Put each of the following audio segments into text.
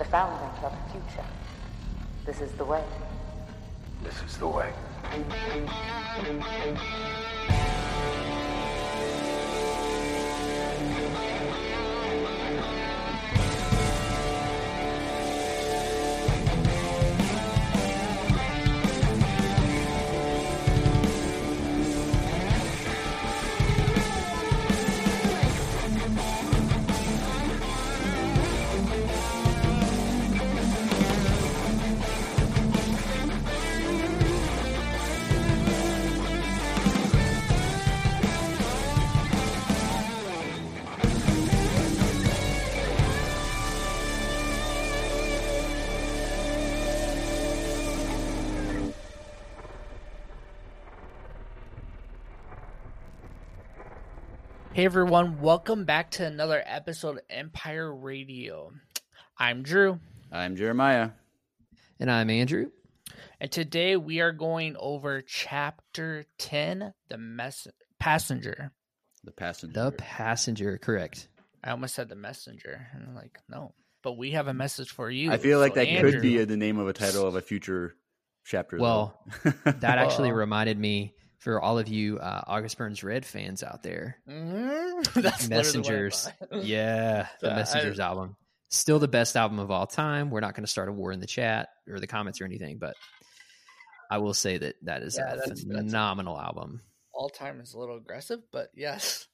the founding of the future. This is the way. This is the way. Hey everyone, welcome back to another episode of Empire Radio. I'm Drew, I'm Jeremiah. And I'm Andrew. and today we are going over chapter 10, The Mess- Passenger. The passenger. The passenger, correct. I almost said the messenger, and I'm like, no, but we have a message for you. I feel like So, that Andrew- could be the name of a title of a future chapter. Well, That actually reminded me for all of you uh, August Burns Red fans out there. Mhm. That's literally what I Messengers. Yeah, the Uh, I- Messengers album. Still the best album of all time. We're not going to start a war in the chat or the comments or anything, but I will say that that is Yeah, a that's- that's- phenomenal album. All time is a little aggressive, but yes.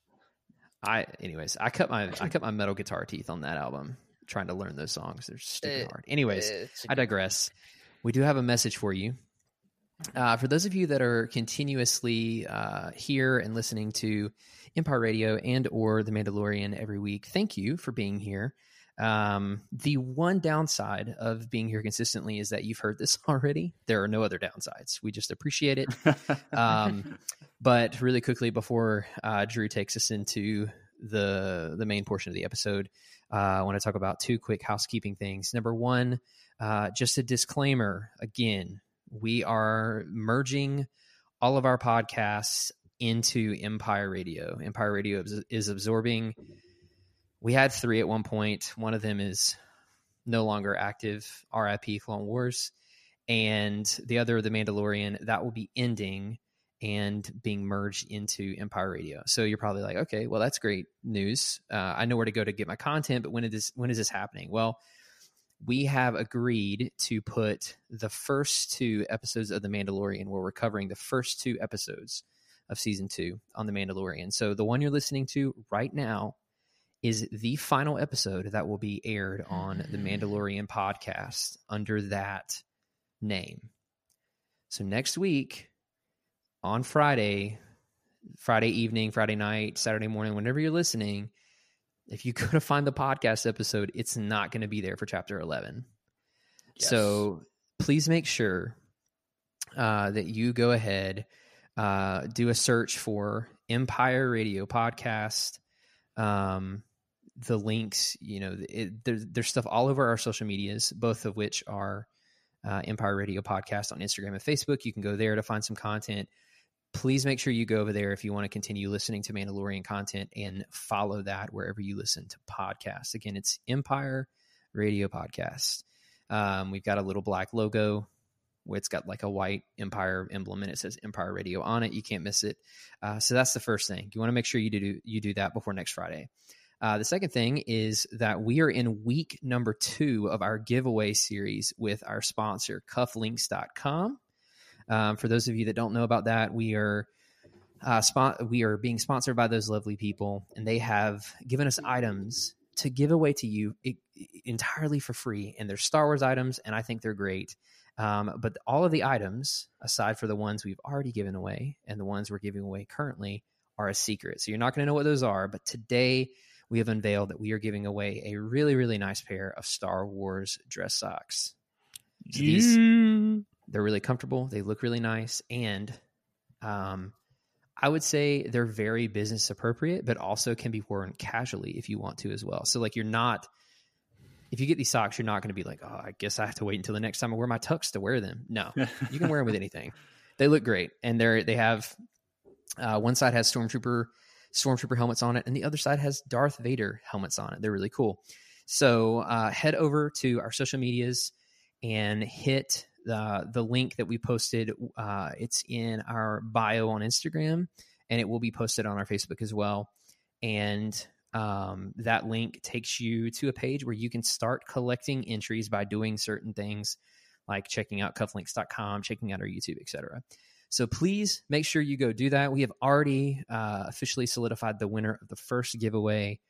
I, anyways, I cut my I cut my metal guitar teeth on that album trying to learn those songs. They're stupid It- hard. Anyways, I digress. We do have a message for you. Uh, for those of you that are continuously uh, here and listening to Empire Radio and or The Mandalorian every week, thank you for being here. Um, the one downside of being here consistently is that you've heard this already. There are no other downsides. We just appreciate it. Um, but really quickly before uh, Drew takes us into the the main portion of the episode, uh, I want to talk about two quick housekeeping things. Number one, uh, just a disclaimer again, we are merging all of our podcasts into Empire Radio. Empire Radio is, absorbing. We had three at one point. One of them is no longer active. RIP Clone Wars, and the other, The Mandalorian, that will be ending and being merged into Empire Radio. So you're probably like, okay, well that's great news. Uh, I know where to go to get my content, but when is this when is this happening? Well, we have agreed to put the first two episodes of The Mandalorian, where we're covering the first two episodes of season two on The Mandalorian. So the one you're listening to right now is the final episode that will be aired on the Mandalorian podcast under that name. So next week on Friday, Friday evening, Friday night, Saturday morning, whenever you're listening, if you go to find the podcast episode, it's not going to be there for chapter 11. Yes. So please make sure uh, that you go ahead, uh, do a search for Empire Radio Podcast. Um, the links, you know, it, there, there's stuff all over our social medias, both of which are uh, Empire Radio Podcast on Instagram and Facebook. You can go there to find some content. Please make sure you go over there if you want to continue listening to Mandalorian content and follow that wherever you listen to podcasts. Again, it's Empire Radio Podcast. Um, we've got a little black logo. It's got like a white Empire emblem and it says Empire Radio on it. You can't miss it. Uh, so that's the first thing. You want to make sure you do you do that before next Friday. Uh, the second thing is that we are in week number two of our giveaway series with our sponsor, cufflinks.com. Um, for those of you that don't know about that, we are uh, spot, we are being sponsored by those lovely people, and they have given us items to give away to you i- entirely for free. And they're Star Wars items, and I think they're great. Um, but all of the items, aside for the ones we've already given away and the ones we're giving away currently, are a secret. So you're not going to know what those are. But today we have unveiled that we are giving away a really, really nice pair of Star Wars dress socks. So these- they're really comfortable. They look really nice, and um, I would say they're very business appropriate, but also can be worn casually if you want to as well. So like you're not. If you get these socks, you're not going to be like, oh, I guess I have to wait until the next time I wear my tux to wear them. No, you can wear them with anything. They look great, and they're they have uh, one side has stormtrooper stormtrooper helmets on it, and the other side has Darth Vader helmets on it. They're really cool. So uh, head over to our social medias and hit the the link that we posted. Uh, it's in our bio on Instagram, and it will be posted on our Facebook as well. And um, that link takes you to a page where you can start collecting entries by doing certain things like checking out cufflinks.com, checking out our YouTube, etc. So please make sure you go do that. We have already uh, officially solidified the winner of the first giveaway,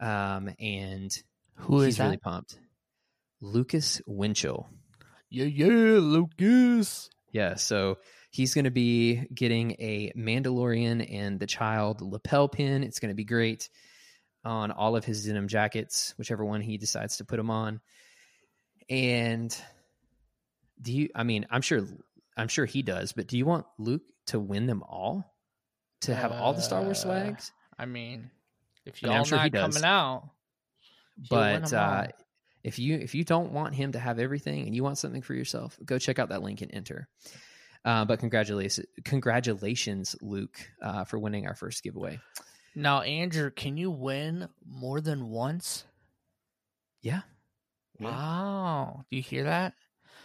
um, and who is really pumped. Lucas Winchell. Yeah, yeah, Lucas. Yeah, so he's going to be getting a Mandalorian and the Child lapel pin. It's going to be great on all of his denim jackets, whichever one he decides to put them on. And do you? I mean, I'm sure, I'm sure he does. But do you want Luke to win them all? To have all the Star Wars Uh, swags? I mean, if I mean, I'm y'all sure he not does. coming out, he'll win but 'em all. uh, if you if you don't want him to have everything and you want something for yourself, go check out that link and enter. Uh, but congratulations, congratulations, Luke, uh, for winning our first giveaway. now, Andrew, can you win more than once? Yeah, Wow, do you hear that?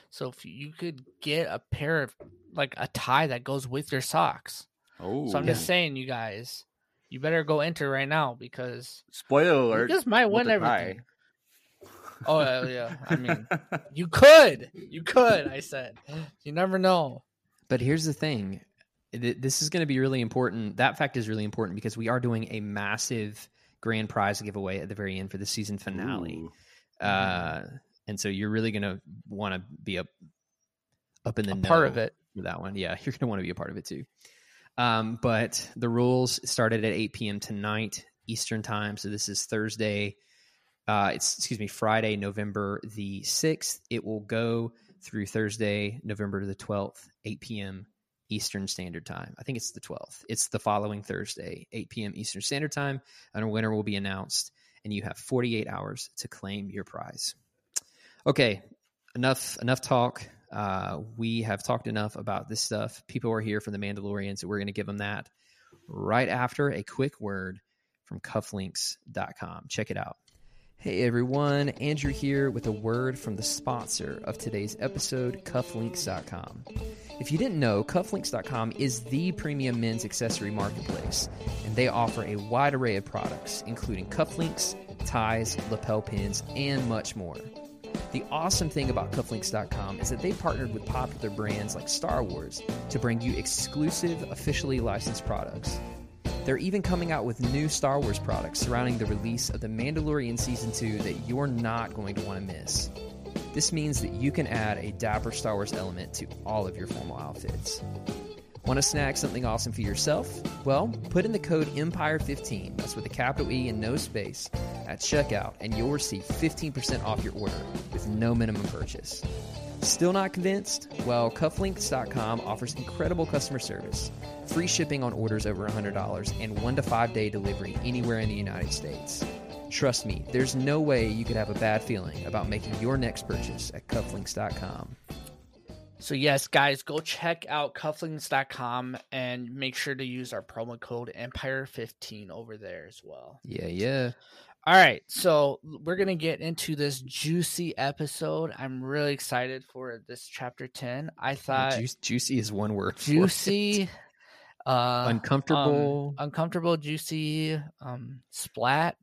So if you could get a pair of like a tie that goes with your socks. Oh, So I'm Yeah. just saying, you guys, you better go enter right now because spoiler alert. Lucas might win everything. tie. Oh yeah, yeah. I mean, you could, you could. I said, you never know. but here's the thing: this is going to be really important. That fact is really important because we are doing a massive grand prize giveaway at the very end for the season finale. Uh, and so you're really going to want to be up up in the A part of it. for that one. Yeah, you're going to want to be a part of it too. Um, but the rules started at 8 p.m. tonight Eastern time. So this is Thursday. Uh, it's excuse me, Friday, November the 6th. It will go through Thursday, November the 12th, 8 p.m. Eastern Standard Time. I think it's the 12th. It's the following Thursday, 8 p.m. Eastern Standard Time, and a winner will be announced. And you have 48 hours to claim your prize. Okay, enough enough talk. Uh, we have talked enough about this stuff. People are here for the Mandalorian, so we're going to give them that right after a quick word from cufflinks.com. Check it out. Hey everyone, Andrew here with a word from the sponsor of today's episode, cufflinks.com. If you didn't know, cufflinks.com is the premium men's accessory marketplace, and they offer a wide array of products, including cufflinks, ties, lapel pins, and much more. The awesome thing about cufflinks.com is that they partnered with popular brands like Star Wars to bring you exclusive, officially licensed products. They're even coming out with new Star Wars products surrounding the release of The Mandalorian Season 2 that you're not going to want to miss. This means that you can add a dapper Star Wars element to all of your formal outfits. Want to snag something awesome for yourself? Well, put in the code EMPIRE15, that's with a capital E and no space, at checkout, and you'll receive 15% off your order with no minimum purchase. Still not convinced? Well, cufflinks.com offers incredible customer service, free shipping on orders over $100, and one to five day delivery anywhere in the United States. Trust me, there's no way you could have a bad feeling about making your next purchase at cufflinks.com. So yes, guys, go check out cufflinks.com and make sure to use our promo code Empire15 over there as well. Yeah, yeah. All right, so we're gonna get into this juicy episode. I'm really excited for this chapter 10. I thought Juice, juicy is one word. juicy, uh, Uncomfortable. um, uncomfortable, juicy, um, splat,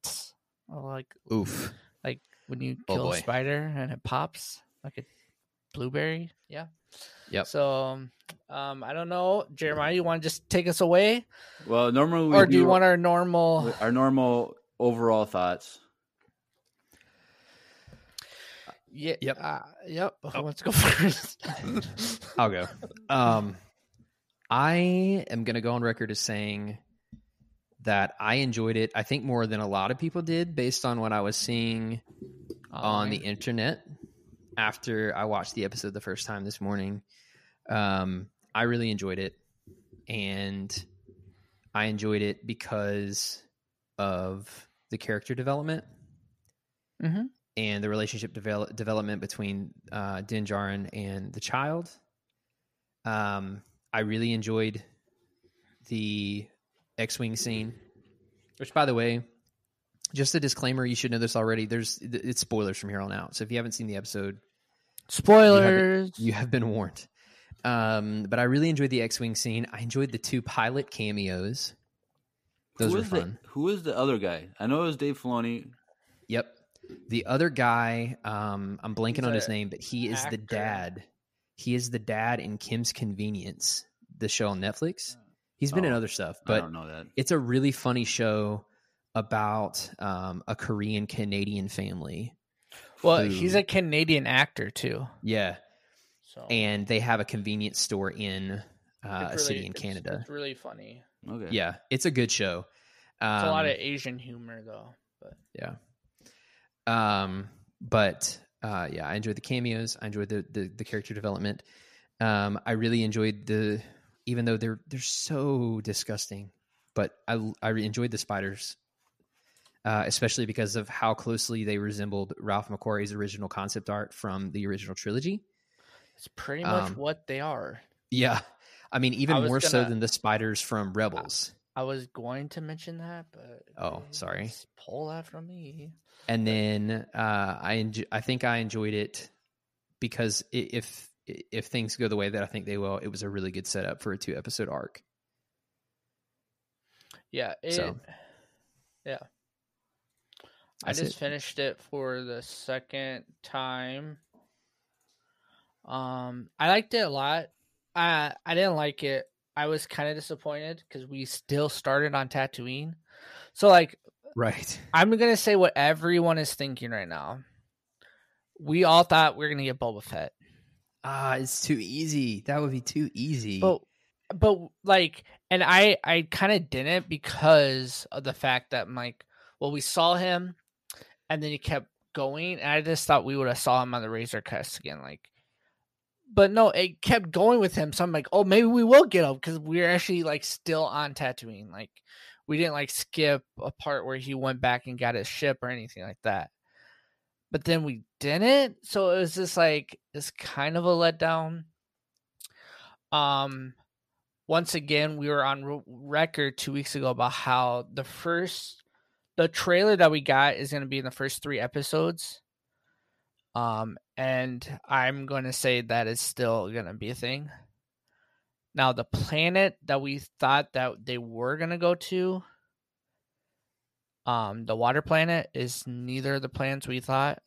like Oof. like when you Oh, kill boy. a spider and it pops like a blueberry. Yeah. Yep. So, um, I don't know, Jeremiah, you want to just take us away, Well, normally we or do you want our normal? our normal overall thoughts? Yeah. Yep. Uh, yep. Oh. Let's go first. I'll go. Um, I am going to go on record as saying that I enjoyed it. I think more than a lot of people did, based on what I was seeing on the internet after I watched the episode the first time this morning. Um, I really enjoyed it, and I enjoyed it because of the character development Mhm. and the relationship develop, development between uh, Din Djarin and the child. Um, I really enjoyed the X-wing scene, which, by the way, just a disclaimer: you should know this already. There's it's spoilers from here on out. So if you haven't seen the episode, Spoilers. you have been warned. Um, but I really enjoyed the X-wing scene. I enjoyed the two pilot cameos. Those who were fun. The, who is the other guy? I know it was Dave Filoni. Yep. The other guy, um, I'm blanking He's on his name, but he is the dad. He is the dad in Kim's Convenience, the show on Netflix. He's been in Oh, other stuff, I but don't know that. it's a really funny show about um, a Korean Canadian family. well, who- he's a Canadian actor too. Yeah, So and they have a convenience store in uh, it's a city in it's- Canada. It's really funny. Okay. Yeah, it's a good show. Um, It's a lot of Asian humor though. But yeah. Um, but uh, yeah, I enjoyed the cameos. I enjoyed the the, the character development. Um, I really enjoyed the, even though they're they're so disgusting, but I I enjoyed the spiders, uh, especially because of how closely they resembled Ralph McQuarrie's original concept art from the original trilogy. it's pretty much Um, what they are. Yeah, I mean, even I more so gonna- than the spiders from Rebels. I was going to mention that, but Oh, sorry. Pull that from me. and then uh, I enj- I think I enjoyed it because if if things go the way that I think they will, it was a really good setup for a two episode arc. Yeah. It, So, yeah. I just it. finished it for the second time. Um, I liked it a lot. I I didn't like it. I was kind of disappointed because we still started on Tatooine. So like, Right. I'm gonna say what everyone is thinking right now. We all thought we are gonna get Boba Fett, Ah, it's too easy. That would be too easy. but but like, and I I kind of didn't because of the fact that like, well, we saw him, and then he kept going, and I just thought we would have saw him on the Razor Crest again, like. But no, it kept going with him. So I'm like, oh, maybe we will get him because we're actually like still on Tatooine. Like, we didn't like skip a part where he went back and got his ship or anything like that. But then we didn't, so it was just like it's kind of a letdown. Um, once again, we were on re- record two weeks ago about how the first, the trailer that we got is going to be in the first three episodes. Um, and I'm going to say that is still going to be a thing. Now, the planet that we thought that they were going to go to, um, the water planet is neither of the planets we thought.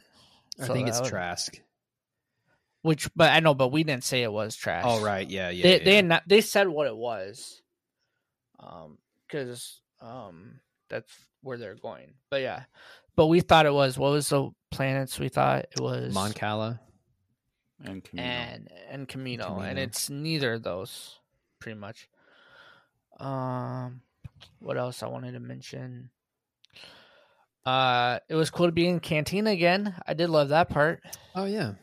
I So think it's would- Trask. Which, but I know, but we didn't say it was trash. Oh, right. Yeah. Yeah. they yeah. they not, they said what it was, um, because um that's where they're going. But yeah, but we thought it was what was the planets we thought it was Mon Cala. And Kamino. and and Kamino, and it's neither of those, pretty much. Um, what else I wanted to mention? Uh, it was cool to be in Cantina again. I did love that part. Oh, yeah.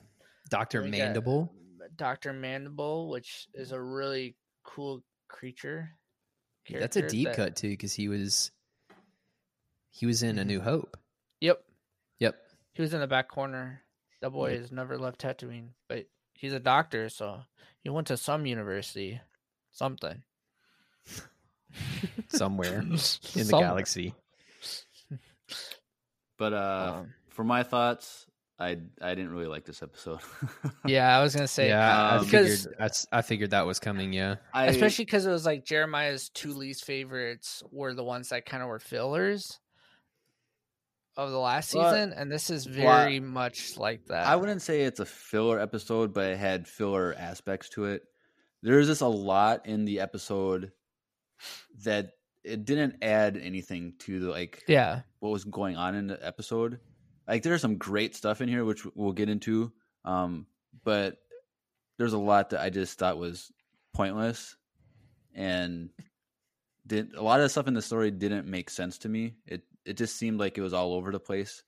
Dr. Mandible. Doctor Mandible, which is a really cool creature. That's a deep that- cut, too, because he was. He was in A New Hope. Yep, Yep. he was in the back corner. That boy has never left Tatooine, but he's a doctor, so he went to some university, something Somewhere in the Somewhere. galaxy. but uh, Um, for my thoughts, I I didn't really like this episode. yeah, I was gonna say, yeah, I um, because figured. I, I figured that was coming. Yeah. I, especially because it was like Jeremiah's two least favorites were the ones that kind of were fillers of the last Well, season, and this is well, very much like that. I wouldn't say it's a filler episode, but it had filler aspects to it. There's just a lot in the episode that it didn't add anything to the like yeah, what was going on in the episode. Like there's some great stuff in here which we'll get into. Um, but there's a lot that I just thought was pointless and did a lot of the stuff in the story didn't make sense to me. It it just seemed like it was all over the place.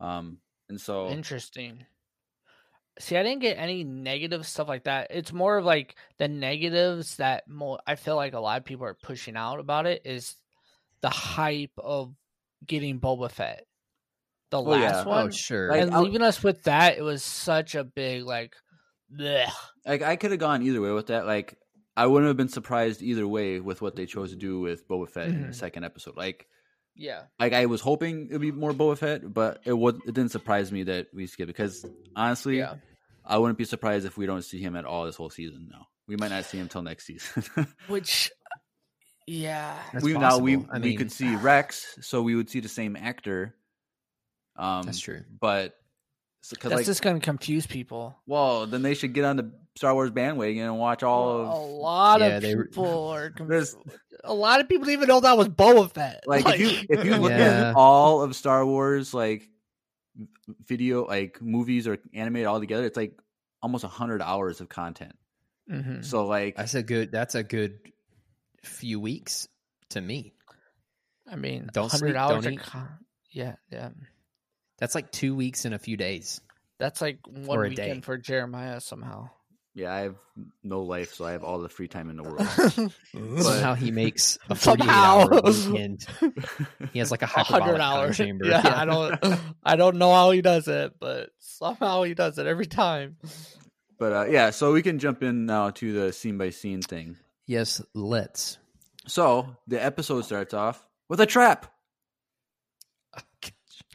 Um, and so Interesting. See, I didn't get any negative stuff like that. It's more of like the negatives that mo- I feel like a lot of people are pushing out about it is the hype of getting Boba Fett. The Oh, yeah. last Oh, one. Oh, sure. Like, and I'll- leaving us with that, it was such a big like bleh. like I could have gone either way with that. Like I wouldn't have been surprised either way with what they chose to do with Boba Fett in the Mhm. second episode. Like Yeah. like I was hoping it'd be more Boba Fett, but it was it didn't surprise me that we skipped because honestly, Yeah. I wouldn't be surprised if we don't see him at all this whole season. No, we might not see him till next season. Which, yeah. That's we now we possible. I we could see Rex, so we would see the same actor. Um, That's true. But because That's like, just going to confuse people. well, then they should get on the Star Wars bandwagon and watch all a of lot Yeah, of they were- people are There's- confused. A lot of people didn't even know that was Boba Fett. like if you if you look Yeah. at all of Star Wars like video like movies or animated all together, it's like almost hundred hours of content. Mhm. So like That's a good. That's a good few weeks to me. I mean, Don't 100 sleep, hours don't of eat. con- yeah, yeah. That's like two weeks in a few days. That's like one Or a weekend day. for Jeremiah somehow. yeah, I have no life, so I have all the free time in the world. Somehow he makes a Somehow. forty-eight hour weekend. He has like a A hyperbolic hundred time hours. chamber. Yeah, I don't. I don't know how he does it, but somehow he does it every time. but uh, yeah, so we can jump in now to the scene by scene thing. Yes, let's. So the episode starts off with a trap.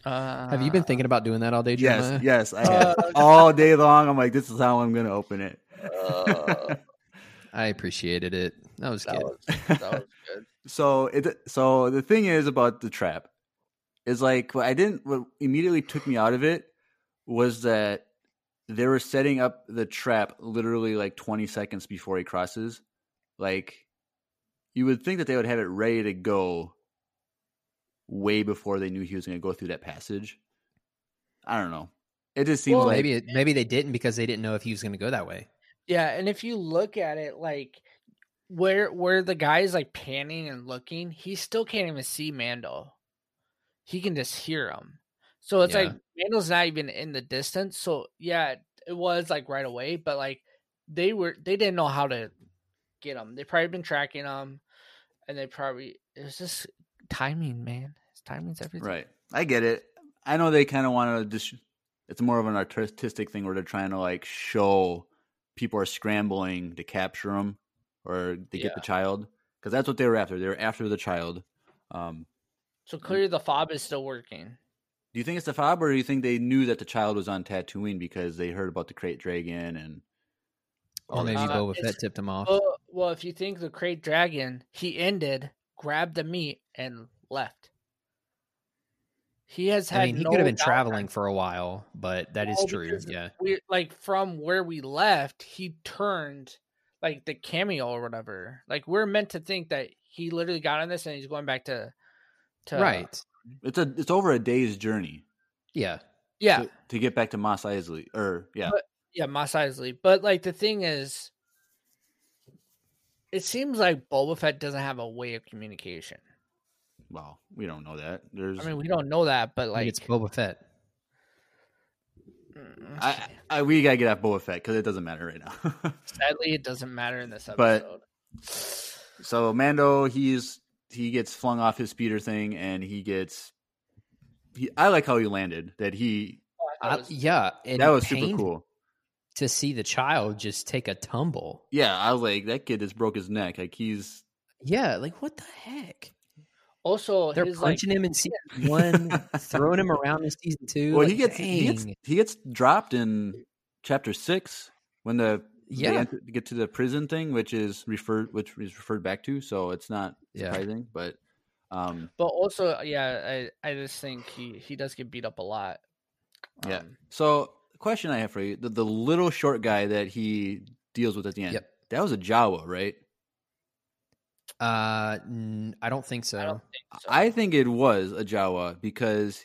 Uh, Have you been thinking about doing that all day, Jeremiah? Yes, yes, I have all day long. I'm like, this is how I'm gonna open it. Uh, I appreciated it. That was that good. was that was good. so it so the thing is about the trap is like what I didn't what immediately took me out of it was that they were setting up the trap literally like 20 seconds before he crosses. Like you would think that they would have it ready to go way before they knew he was going to go through that passage. I don't know. It just seems Well, like maybe it, maybe they didn't because they didn't know if he was going to go that way. Yeah, and if you look at it, like where where the guy is like panning and looking, he still can't even see Mando. He can just hear him. So it's like Mando's not even in the distance. So yeah, it was like right away, but like they were they didn't know how to get him. They probably been tracking him, and they probably it was just timing, man. Timing's everything. Right. I get it. I know they kind of want to just. It's more of an artistic thing where they're trying to like show people are scrambling to capture him or to get the child because that's what they were after. They were after the child. Um, So clearly the fob is still working. do you think it's the fob, or do you think they knew that the child was on Tatooine because they heard about the krayt dragon and? Or maybe that Uh. Boba Fett tipped him off. Well, well, if you think the krayt dragon, he ended, grabbed the meat, and left. He has had. I mean, he no could have been traveling for a while, but that is Well, true. Yeah. We like from where we left, he turned like the cameo or whatever. Like we're meant to think that he literally got on this and he's going back to to right. It's a it's over a day's journey Yeah. Yeah, to, to get back to Mos Eisley, or yeah, But- yeah, Mos Eisley. But like the thing is, it seems like Boba Fett doesn't have a way of communication. well, we don't know that. There's I mean, we don't know that, but Like like it's Boba Fett. mm, I, I we gotta get off Boba Fett because it doesn't matter right now. sadly, it doesn't matter in this But- episode. So Mando, he's he gets flung off his speeder thing, and he gets. He, I like how he landed. That he I I, thought it yeah. That was super cool. To see the child just take a tumble. Yeah, I was like, that kid just broke his neck. Like he's Yeah, like what the heck? Also, They're his, like, punching him in season one, throwing him around in season two. well, like, he gets he gets he gets dropped in chapter six when the they yeah, enter, get to the prison thing, which is referred which is referred back to. So it's not Yeah. surprising, but um, But also, yeah, I I just think he he does get beat up a lot. Yeah. Um, So, the question I have for you: the, the little short guy that he deals with at the end, Yep. that was a Jawa, right? uh, n- I don't think so. I don't think so. I think it was a Jawa because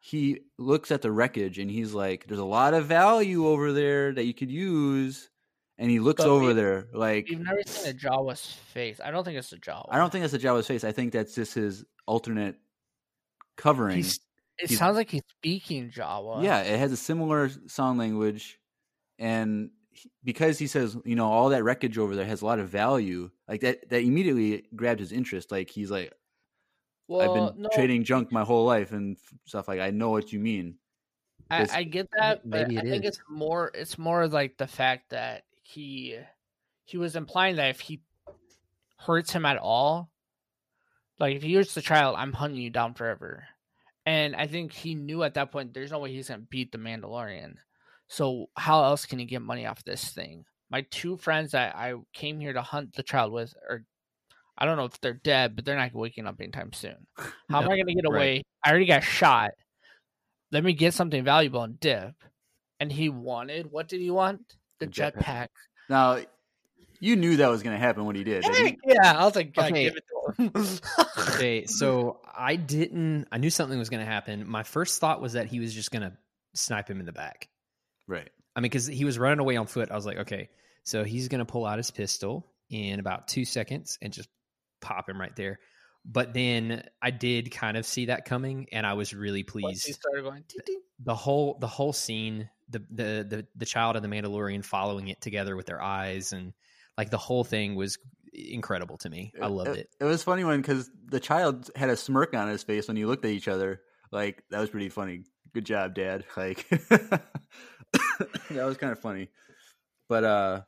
he looks at the wreckage and he's like, "There's a lot of value over there that you could use," and he looks But over we- there like, We've never seen a Jawa's face. I don't think it's a Jawa. "I don't think that's a Jawa's face. I think that's just his alternate covering." He's, it sounds like he's speaking Jawa. Yeah, it has a similar sound language, and he- because he says, you know, all that wreckage over there has a lot of value, like that, that immediately grabbed his interest. Like he's like, well, I've been no, trading junk my whole life and stuff. Like I know what you mean. I, I get that, but I it think is. it's more. It's more like the fact that he he was implying that if he hurts him at all, Like if he hurts the child, I'm hunting you down forever. And I think he knew at that point there's no way he's gonna beat the Mandalorian. So how else can he get money off this thing? My two friends that I came here to hunt the child with are I don't know if they're dead, but they're not waking up anytime soon. How am I gonna get right. away? I already got shot. Let me get something valuable and dip. And he wanted what did he want? The jetpack. jetpack. Now, you knew that was going to happen when he did. didn't? Yeah, I was like, God, Okay. give it to him. Okay, so I didn't. I knew something was going to happen. My first thought was that he was just going to snipe him in the back. Right. I mean, because he was running away on foot. I was like, okay, so he's going to pull out his pistol in about two seconds and just pop him right there. But then I did kind of see that coming, and I was really Once he pleased. started going, "Ding, ding." The whole the whole scene, the the the the child and the Mandalorian following it together with their eyes, and like the whole thing was incredible to me. I loved it. It was funny when because the child had a smirk on his face when you looked at each other. Like that was pretty funny. Good job, Dad. Like that was kind of funny. But uh,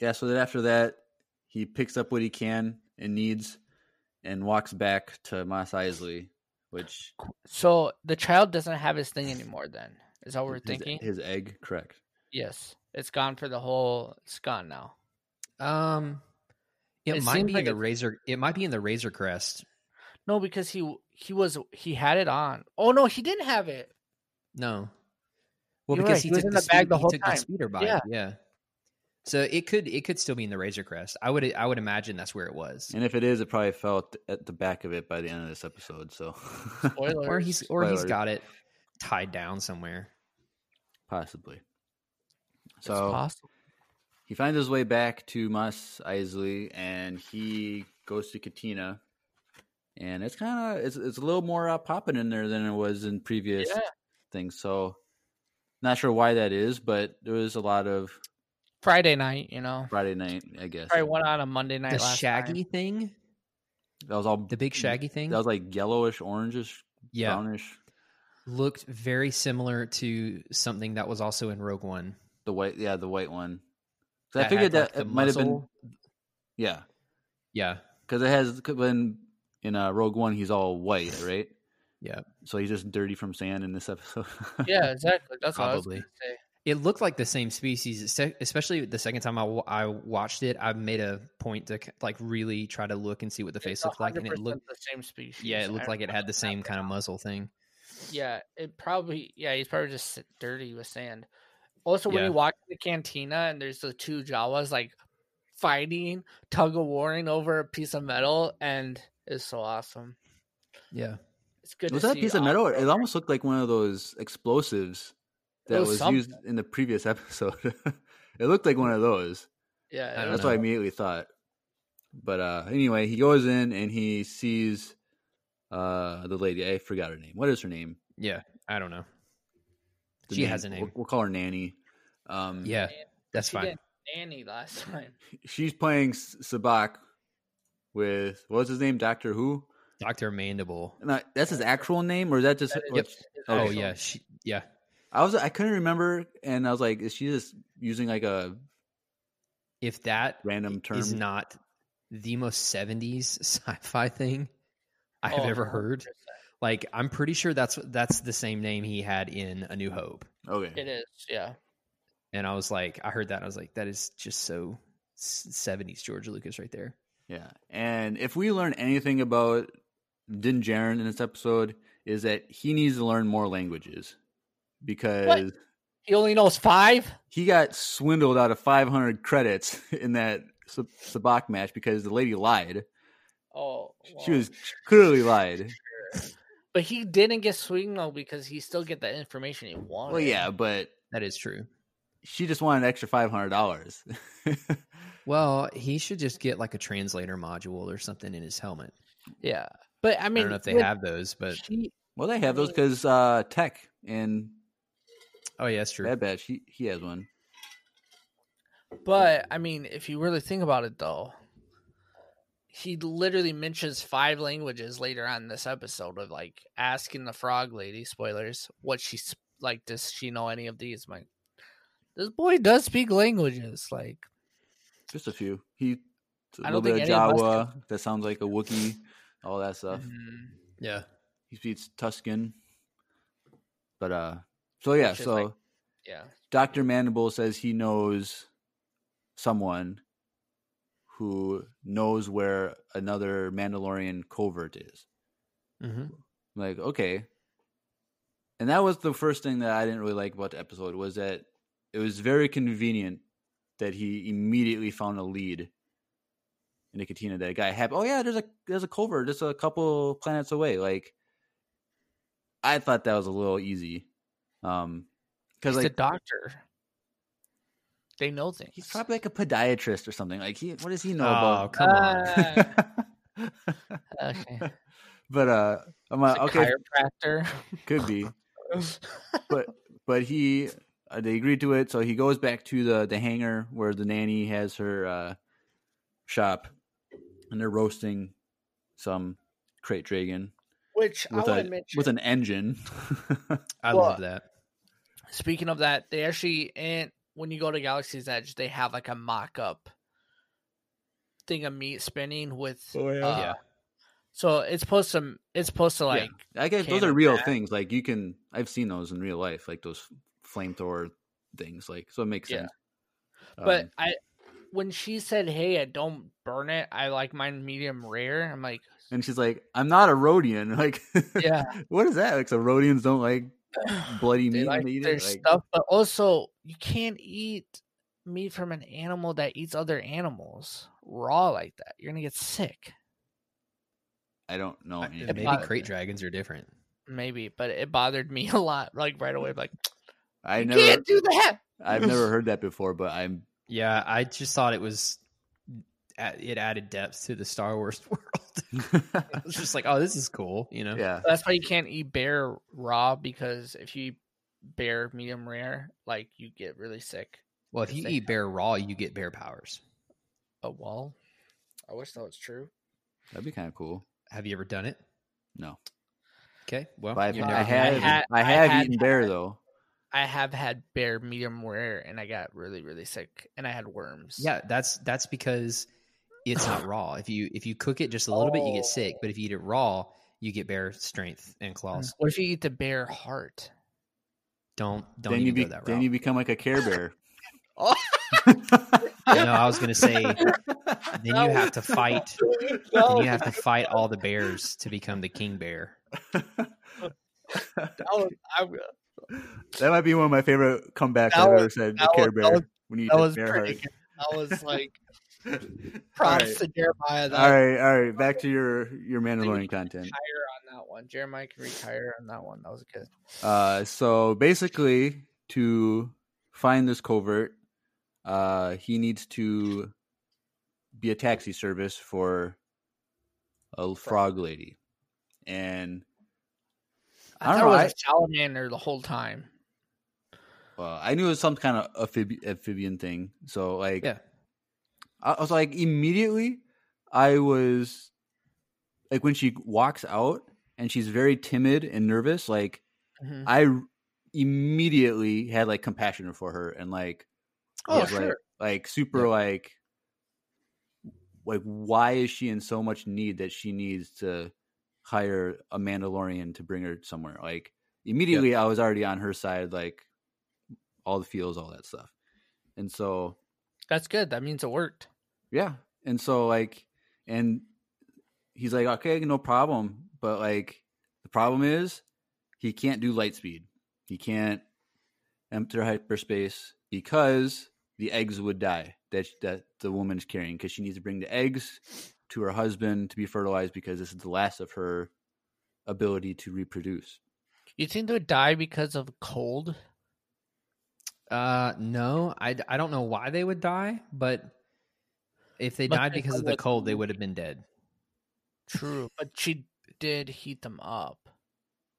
yeah. So then after that, he picks up what he can and needs, and walks back to Mos Eisley. which So the child doesn't have his thing anymore. Then is that what we're his- thinking? his egg, correct? yes, it's gone for the whole. It's gone now. Um, it, It might seems be like in the razor. It might be in the Razor Crest. No, because he he was he had it on. Oh no, he didn't have it. No. Well, You're because right, he, he was took in the, the bag speed, the he whole took time. the speeder bike. Yeah. Yeah. So it could it could still be in the Razor Crest. I would I would imagine that's where it was. And if it is, it probably fell at- at the back of it by the end of this episode. So Or he's or he's got it tied down somewhere. possibly. It's So possible. he finds his way back to Mos Eisley and he goes to Cantina. And it's kind of it's, it's a little more uh, popping in there than it was in previous Yeah. things. So not sure why that is, but there was a lot of Friday night, you know. Friday night, I guess. Probably went on a Monday night. The last shaggy time. thing, That was all the big shaggy thing, That was like yellowish, orangish, yeah, brownish. looked very similar to something that was also in Rogue One. The white, yeah, the white one. 'Cause I figured had, like, that the it might have been, yeah, Yeah, because it has when in uh, Rogue One he's all white, right? yeah. So he's just dirty from sand in this episode. Yeah, exactly. That's what I was Probably. say. It looked like the same species, es- especially the second time I, I watched it. I made a point to like really try to look and see what the face It's looked like, and it looked the same species. yeah, it looked I like it had the same kind of muzzle thing. Yeah, it probably. Yeah, he's probably just dirty with sand. Also, when Yeah. you walk in the cantina and there's the two Jawas like fighting, tug of warring over a piece of metal, and it's so awesome. Yeah, It's good. was to that see piece of on metal? It almost looked like one of those explosives that was was, something. used in the previous episode. it looked like one of those. Yeah, I it don't was That's what I immediately thought. But uh anyway, he goes in and he sees uh the lady. I forgot her name. What is her name? yeah. I don't know. The She nan- has a name. We'll, we'll call her Nanny. Um, Yeah, that's she fine. Nanny last time. she's playing S- Sabacc with what's his name? Doctor Who. Doctor Mandible. No, that's his actual name, or is that just? That is what's- his Oh yeah, she, yeah. I was I couldn't remember, and I was like, is she just using like a If that random term? is not the most '70s sci-fi thing I have Oh, ever heard, 100%. Like I'm pretty sure that's that's the same name he had in A New Hope. okay, It is. Yeah. And I was like, I heard that, and I was like, that is just so '70s George Lucas right there. yeah. And if we learn anything about Din Djarin in this episode, is that he needs to learn more languages because He only knows five. he got swindled out of 500 credits in that Sab- Sabacc match because the lady lied. Oh, She was clearly lied. But he didn't get swing though because he still get the information he wanted. Well, yeah, but That is true. she just wanted an extra five hundred dollars. Well, he should just get like a translator module or something in his helmet. yeah. But I mean, I, don't know if they have those, but she- well, they have those because uh, Tech and oh yeah, that's true. Bad Batch he he has one. but I mean, if you really think about it, though, he literally mentions five languages later on in this episode of like asking the frog lady spoilers what she's like. Does she know any of these? Like, this boy does speak languages. Like, Just a few. He a I little bit of think any of us Jawa. That sounds like a Wookiee. All that stuff. Mhm. Yeah. He speaks Tusken. But uh, so yeah, so like- Yeah. Doctor Mandible says he knows someone who knows where another Mandalorian covert is. hmm like, okay. And that was the first thing that I didn't really like about the episode was that it was very convenient that he immediately found a lead in Nicotina that a guy had. Oh yeah, there's a there's a covert just a couple planets away. Like, I thought that was a little easy, um, because like a doctor. They know things. he's probably like a podiatrist or something. Like he, what does he know Oh, about? come on. okay. but uh, I'm like, a okay, chiropractor. could be. but but he uh, they agreed to it so he goes back to the the hangar where the nanny has her uh shop and they're roasting some krayt dragon Which I with want a to mention. with an engine I Well, love that. Speaking of that, they actually and when you go to Galaxy's Edge, they have like a mock-up thing of meat spinning with. Oh, yeah? uh, Yeah. So it's supposed to. It's supposed to like. i guess those are real that. things like you can i've seen those in real life like those flamethrower things like so it makes Yeah. sense But Um, I, when she said, "Hey, I don't burn it. I like mine medium rare." I'm like, and she's like i'm not a Rodian like yeah, what is that like so Rodians don't like bloody meat like they eat their like, stuff, but also you can't eat meat from an animal that eats other animals raw like that. You're gonna get sick. i don't know I- Maybe bothered krayt me. dragons are different. Maybe, but it bothered me a lot. Like right away, like i you never can't do that. I've never heard that before, but I'm Yeah, I just thought it was it added depth to the Star Wars world. it was just like, oh, this is cool, you know. yeah. That's why you can't eat bear raw because if you eat bear medium rare, like you get really sick. Well, if you eat bear raw, you get bear powers. A wall. I wish that was true. That'd be kind of cool. Have you ever done it? No, Okay, well, but I've, you've I have had- I I had eaten bear though. I have had bear medium rare and I got really really sick and I had worms. Yeah, that's that's because it's not raw. If you if you cook it just a little bit, you get sick. But if you eat it raw, you get bear strength and claws. What if you eat the bear heart? Don't don't then even you be, go that then route. you become like a Care Bear. Oh. no, I was gonna say then you have to fight. Then you have to fight all the bears to become the king bear. That was, I, that might be one of my favorite comebacks That I've was- ever said. The that Care was- that Bear was- when you eat that the was bear pretty heart. That was like all props right, to Jeremiah. That all right, all right. Back to your your Mandalorian content. retire on that one. Jeremiah can retire on that one. That was good. Uh, so basically, to find this covert, uh, he needs to be a taxi service for a frog lady, and I, I don't thought know, it was a salamander the whole time. uh, I knew it was some kind of amphib- amphibian thing. So like, Yeah. I was like immediately, I was like when she walks out and she's very timid and nervous, like Mhm. I immediately had like compassion for her and like Oh, was, sure. like super like like why is she in so much need that she needs to hire a Mandalorian to bring her somewhere? Like immediately I was already on her side, like all the feels, all that stuff. And so That's good. That means it worked. yeah. And so like and he's like, Okay, no problem. But like the problem is he can't do light speed. He can't enter hyperspace because the eggs would die that that the woman's carrying because she needs to bring the eggs to her husband to be fertilized because this is the last of her ability to reproduce. You think they would die because of cold? Uh, no, I, I don't know why they would die, but if they But died because of the cold, they would have been dead. True, but she did heat them up.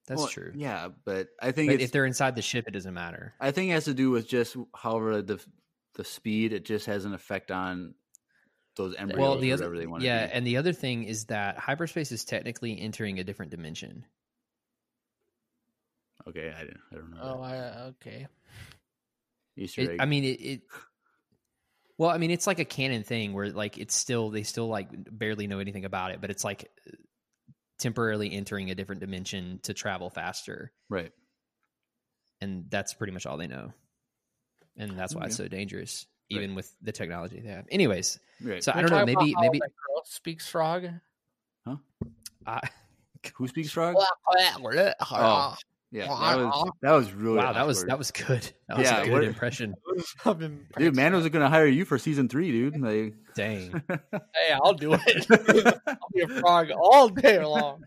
That's Well, true. Yeah, but I think But it's, if they're inside the ship, it doesn't matter. I think it has to do with just however the the speed it just has an effect on those embryos Well, the whatever other they yeah, be. and the other thing is that hyperspace is technically entering a different dimension. Okay, I didn't I don't know. Oh. I okay. Easter It, egg. I mean, it, it Well, I mean, it's like a canon thing where like it's still they still like barely know anything about it, but it's like temporarily entering a different dimension to travel faster, Right. and that's pretty much all they know, and that's why it's so dangerous, even with the technology they have. Anyways, Right. so I Can we don't know, maybe maybe that girl speaks frog. I, Who speaks frog? Oh. Yeah, that was that was really wow, that was that was good. That was Yeah, a good what- impression. dude. Man was gonna hire you for season three, dude. Like, Dang. Hey, I'll do it. I'll be a frog all day long.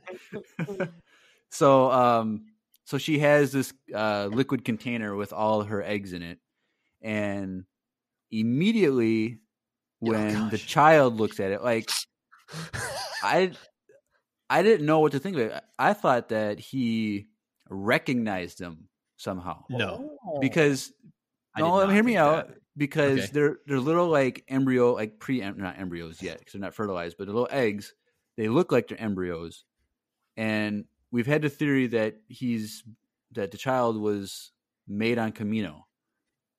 so um, so she has this uh liquid container with all her eggs in it, and immediately when the child looks at it, like I I didn't know what to think of it. I thought that he recognized them somehow. No, because I did no, not hear me out. that. Because Okay. they're they're little like embryo, like pre not embryos yet because they're not fertilized, but they're little eggs. They look like they're embryos, and we've had the theory that he's that the child was made on Kamino,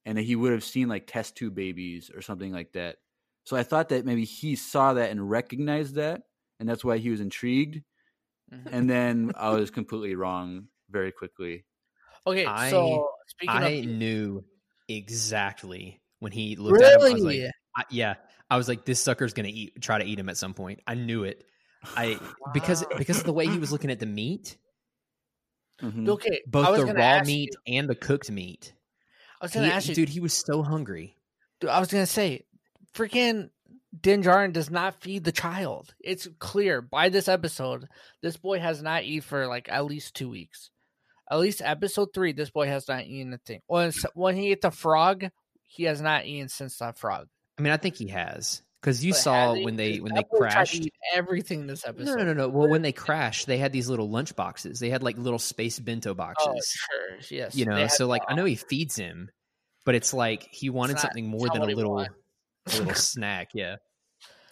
and that he would have seen like test tube babies or something like that. So I thought that maybe he saw that and recognized that, and that's why he was intrigued. Mhm. And then I was completely wrong very quickly. Okay, I- so speaking I of knew exactly when he looked at him. I was like, I, yeah, I was like, this sucker's gonna eat, try to eat him at some point. I knew it. I because Wow. because of the way he was looking at the meat, Mhm. okay, both the raw meat you- and the cooked meat. I was gonna He- ask you, dude, he was so hungry. Dude, I was gonna say, freaking Din Djarin does not feed the child. It's clear by this episode, this boy has not eaten for like at least two weeks. At least episode three, this boy has not eaten a thing. When when he ate the frog, he has not eaten since that frog. I mean, I think he has because you But saw has he? when they 'Cause when they that tried to crashed. eat everything this episode. No, no, no, no. Well, when they crashed, they had these little lunch boxes. They had like little space bento Oh, boxes. sure, yes. you know, so like I know he feeds him, but it's like he wanted not- something more than a little a little snack. Yeah.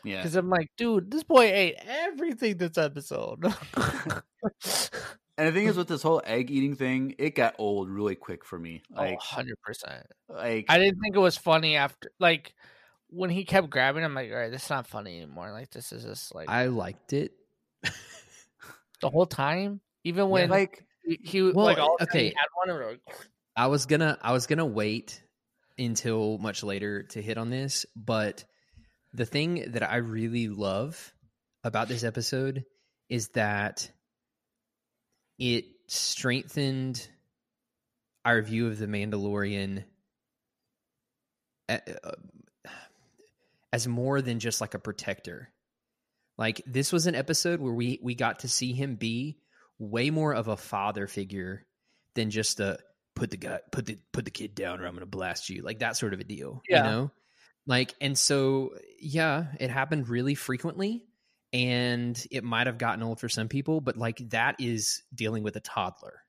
Yeah. Because I'm like, dude, this boy ate everything this episode. And the thing is, with this whole egg eating thing, it got old really quick for me. oh, Like, 100%. like I didn't think it was funny after like when he kept grabbing. I'm like, all right, this is not funny anymore. Like this is just like I liked it. the whole time. Even when like he, he Well, like all of a sudden he okay. had one and like, I was gonna I was gonna wait until much later to hit on this, but the thing that I really love about this episode is that it strengthened our view of the Mandalorian uh, as more than just like a protector. Like this was an episode where we we got to see him be way more of a father figure than just a put the guy put the put the kid down or I'm gonna blast you like that sort of a deal. Yeah. You know, like and so yeah, it happened really frequently, and it might have gotten old for some people, but like that is dealing with a toddler.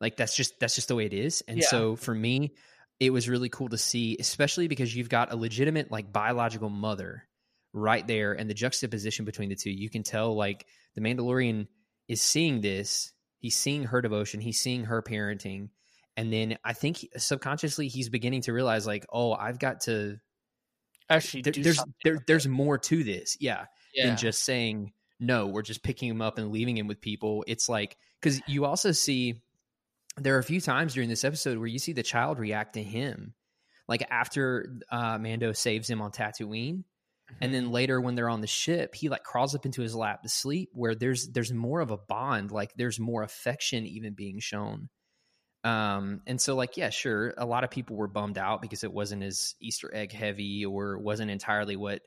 Like that's just that's just the way it is, and Yeah. so for me, it was really cool to see, especially because you've got a legitimate like biological mother right there, and the juxtaposition between the two, you can tell like the Mandalorian is seeing this. He's seeing her devotion. He's seeing her parenting. And then I think subconsciously he's beginning to realize, like, oh, I've got to. Actually There, there's there, there's more to this, yeah, yeah. than just saying no. We're just picking him up and leaving him with people. It's like because you also see there are a few times during this episode where you see the child react to him, like after uh, Mando saves him on Tatooine, and then later when they're on the ship he like crawls up into his lap to sleep where there's there's more of a bond like there's more affection even being shown um and so like yeah sure a lot of people were bummed out because it wasn't as easter egg heavy or wasn't entirely what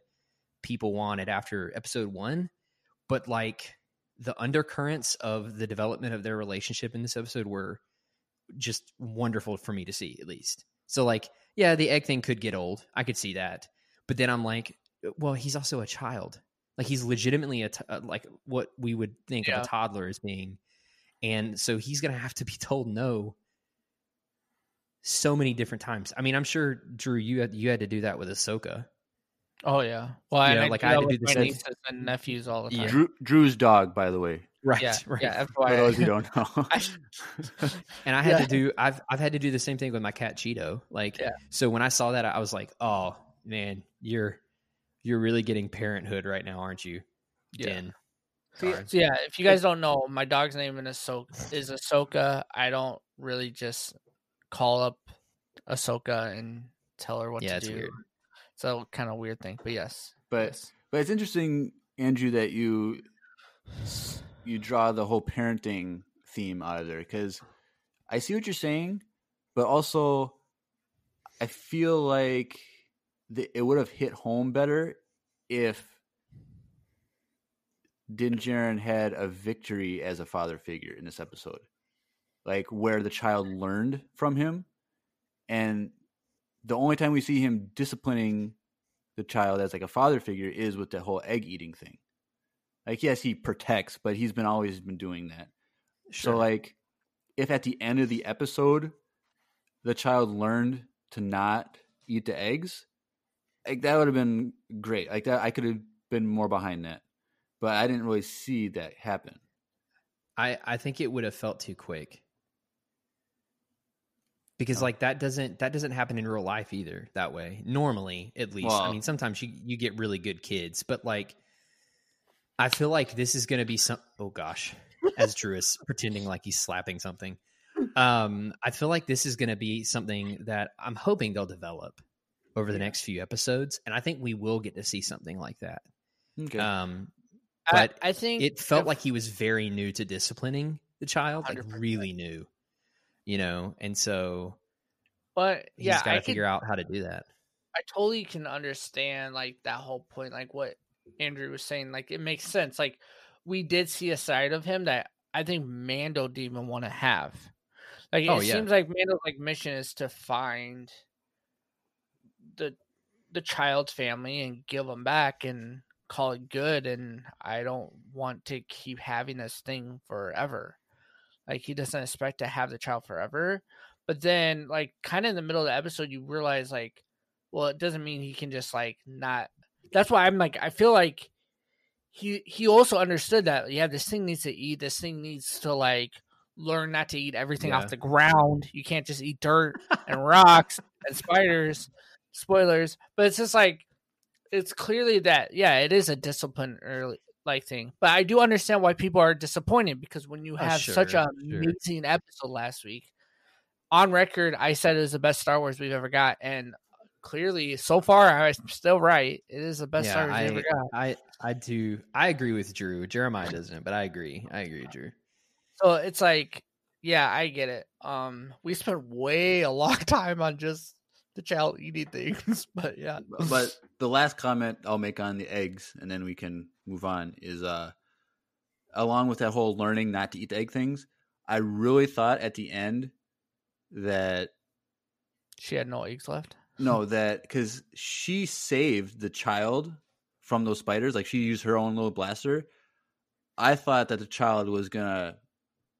people wanted after episode 1 but like the undercurrents of the development of their relationship in this episode were just wonderful for me to see at least. So like yeah the egg thing could get old. I could see that. But then i'm like well he's also a child. Like he's legitimately a t- uh, like what we would think Yeah. of a toddler as being. And so he's gonna have to be told no so many different times i mean i'm sure drew you had you had to do that with ahsoka Oh yeah. Well, You know, I like, I had to do the my same- nieces and nephews all the time. Yeah. Drew, Drew's dog, by the way. right, Yeah, right. yeah. For those who don't know. And I had Yeah. to do I've I've had to do the same thing with my cat Cheeto. Like Yeah. so when I saw that I was like, "Oh, man, you're you're really getting parenthood right now, aren't you?" Yeah. Den. See, so yeah, if you guys don't know, my dog's name in Ahsoka is Ahsoka. I don't really just call up Ahsoka and tell her what Yeah, to it's do. weird. It's a kind of weird thing, but yes. But yes. but it's interesting, Andrew, that you you draw the whole parenting theme out of there because I see what you're saying, but also I feel like the, it would have hit home better if Din Djarin had a victory as a father figure in this episode, like where the child learned from him, and the only time we see him disciplining the child as like a father figure is with the whole egg eating thing. Like yes, he protects, but he's been always been doing that. So like if at the end of the episode the child learned to not eat the eggs, like that would have been great. Like that I could have been more behind that. But I didn't really see that happen. I I think it would have felt too quick. Because Oh. like that doesn't that doesn't happen in real life either that way. Normally, at least. I mean, sometimes you you get really good kids, but like I feel like this is going to be some oh gosh, as Drew is pretending like he's slapping something. Um I feel like this is going to be something that I'm hoping they'll develop over the next few episodes and I think we will get to see something like that. Okay. Um I, but I think it felt if- like he was very new to disciplining the child, like 100%. really new, you know, and so but he's yeah, got I to could, figure out how to do that. I totally can understand like that whole point, like what Andrew was saying. Like it makes sense. Like we did see a side of him that I think Mando didn't even want to have. Like it Oh, yeah. seems like Mando's like mission is to find the the child's family and give them back and call it good. And I don't want to keep having this thing forever. Like he doesn't expect to have the child forever. But then, like, kind of in the middle of the episode, you realize, like, well, it doesn't mean he can just like not. That's why I'm like, I feel like he he also understood that yeah, this thing needs to eat. This thing needs to like learn not to eat everything Yeah. off the ground. You can't just eat dirt and rocks and spiders. Spoilers, but it's just like it's clearly that yeah, it is a discipline early like thing. But I do understand why people are disappointed because when you Oh, have such sure, an sure. amazing episode last week, on record, I said it was the best Star Wars we've ever got, and clearly, so far, I'm still right. It is the best Star Wars I, ever got. I I do I agree with Drew. Jeremiah doesn't, but I agree. I agree, Drew. So it's like, yeah, I get it. Um, we spent way a long time on just the child eating things, but yeah, but the last comment I'll make on the eggs, and then we can move on, is uh, along with that whole learning not to eat the egg things, I really thought at the end that she had no eggs left. no, that because she saved the child from those spiders, like she used her own little blaster. I thought that the child was gonna,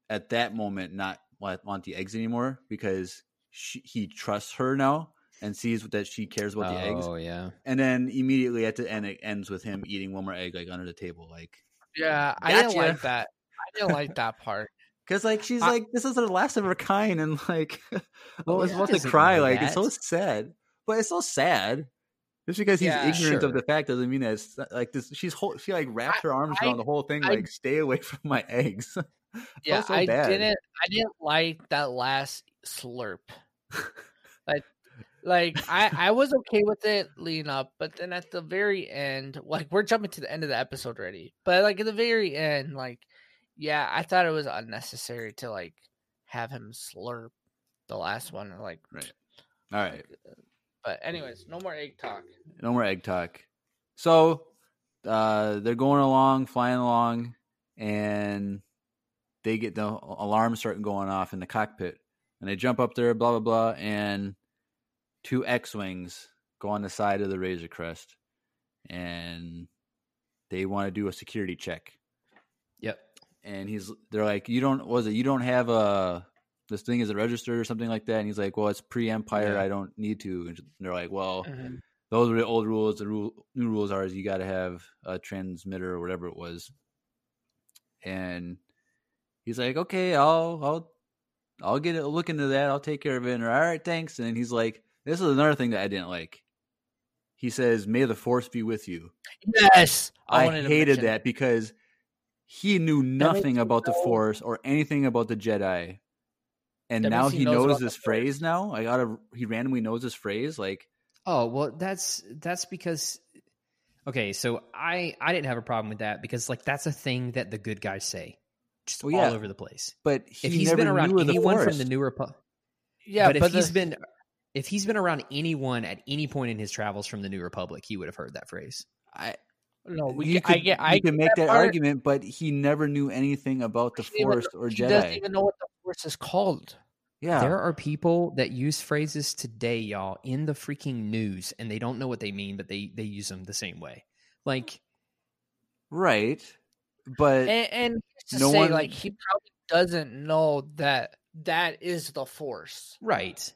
at that moment, not want, want the eggs anymore because she, he trusts her now and sees that she cares about the eggs. Oh yeah. And then immediately at the end, it ends with him eating one more egg, like under the table, like Yeah, I didn't like that. I didn't like that part. because like she's I- like this is the last of her kind, and like oh, I Well, was about to cry, like it's so sad, but it's so sad. Just because he's Yeah, ignorant of the fact doesn't mean that it's not- like this. She's whole, she like wrapped her arms I- around the whole thing, I- like stay away from my eggs. Yeah, so I bad. didn't. I didn't like that last slurp. Like, I, I was okay with it leading up, but then at the very end, like we're jumping to the end of the episode already. But like at the very end, like, yeah, I thought it was unnecessary to like have him slurp the last one. Like, Right. All right, but anyways, no more egg talk. no more egg talk. So uh, they're going along, flying along, and they get the alarm starting going off in the cockpit, and they jump up there, blah blah blah, and two X wings go on the side of the Razor Crest, and they want to do a security check. Yep. And he's, they're like, you don't, was it, you don't have a this thing is it registered or something like that? And he's like, well, it's pre-Empire, Yeah. I don't need to. And they're like, well, Mhm. those were the old rules. The rule, new rules are is you got to have a transmitter or whatever it was. and he's like, "Okay, I'll I'll I'll get a look into that. I'll take care of it." Or all right, thanks. And he's like, "This is another thing that I didn't like." He says, "May the force be with you." Yes, I, to hated that because he knew nothing about the Force or anything about the Jedi, and That now he knows knows this phrase. Now I gotta. He randomly knows this phrase. Like, Oh well, that's that's because okay. So I I didn't have a problem with that because like that's a thing that the good guys say, just Well, yeah. all over the place. but he if he's never been around of the from the New Republic, Yeah, but if he's been if he's been around anyone at any point in his travels from the New Republic, he would have heard that phrase. I, no, we you can, could, I get, you I can make that, part. argument, but he never knew anything about the He even- Force or Jedi. He doesn't even know what the force is called. Yeah, There are people that use phrases today, y'all, in the freaking news, and they don't know what they mean, but they they use them the same way. Like, right. But And, and to No say, one- like, he probably doesn't know that that is the force. right?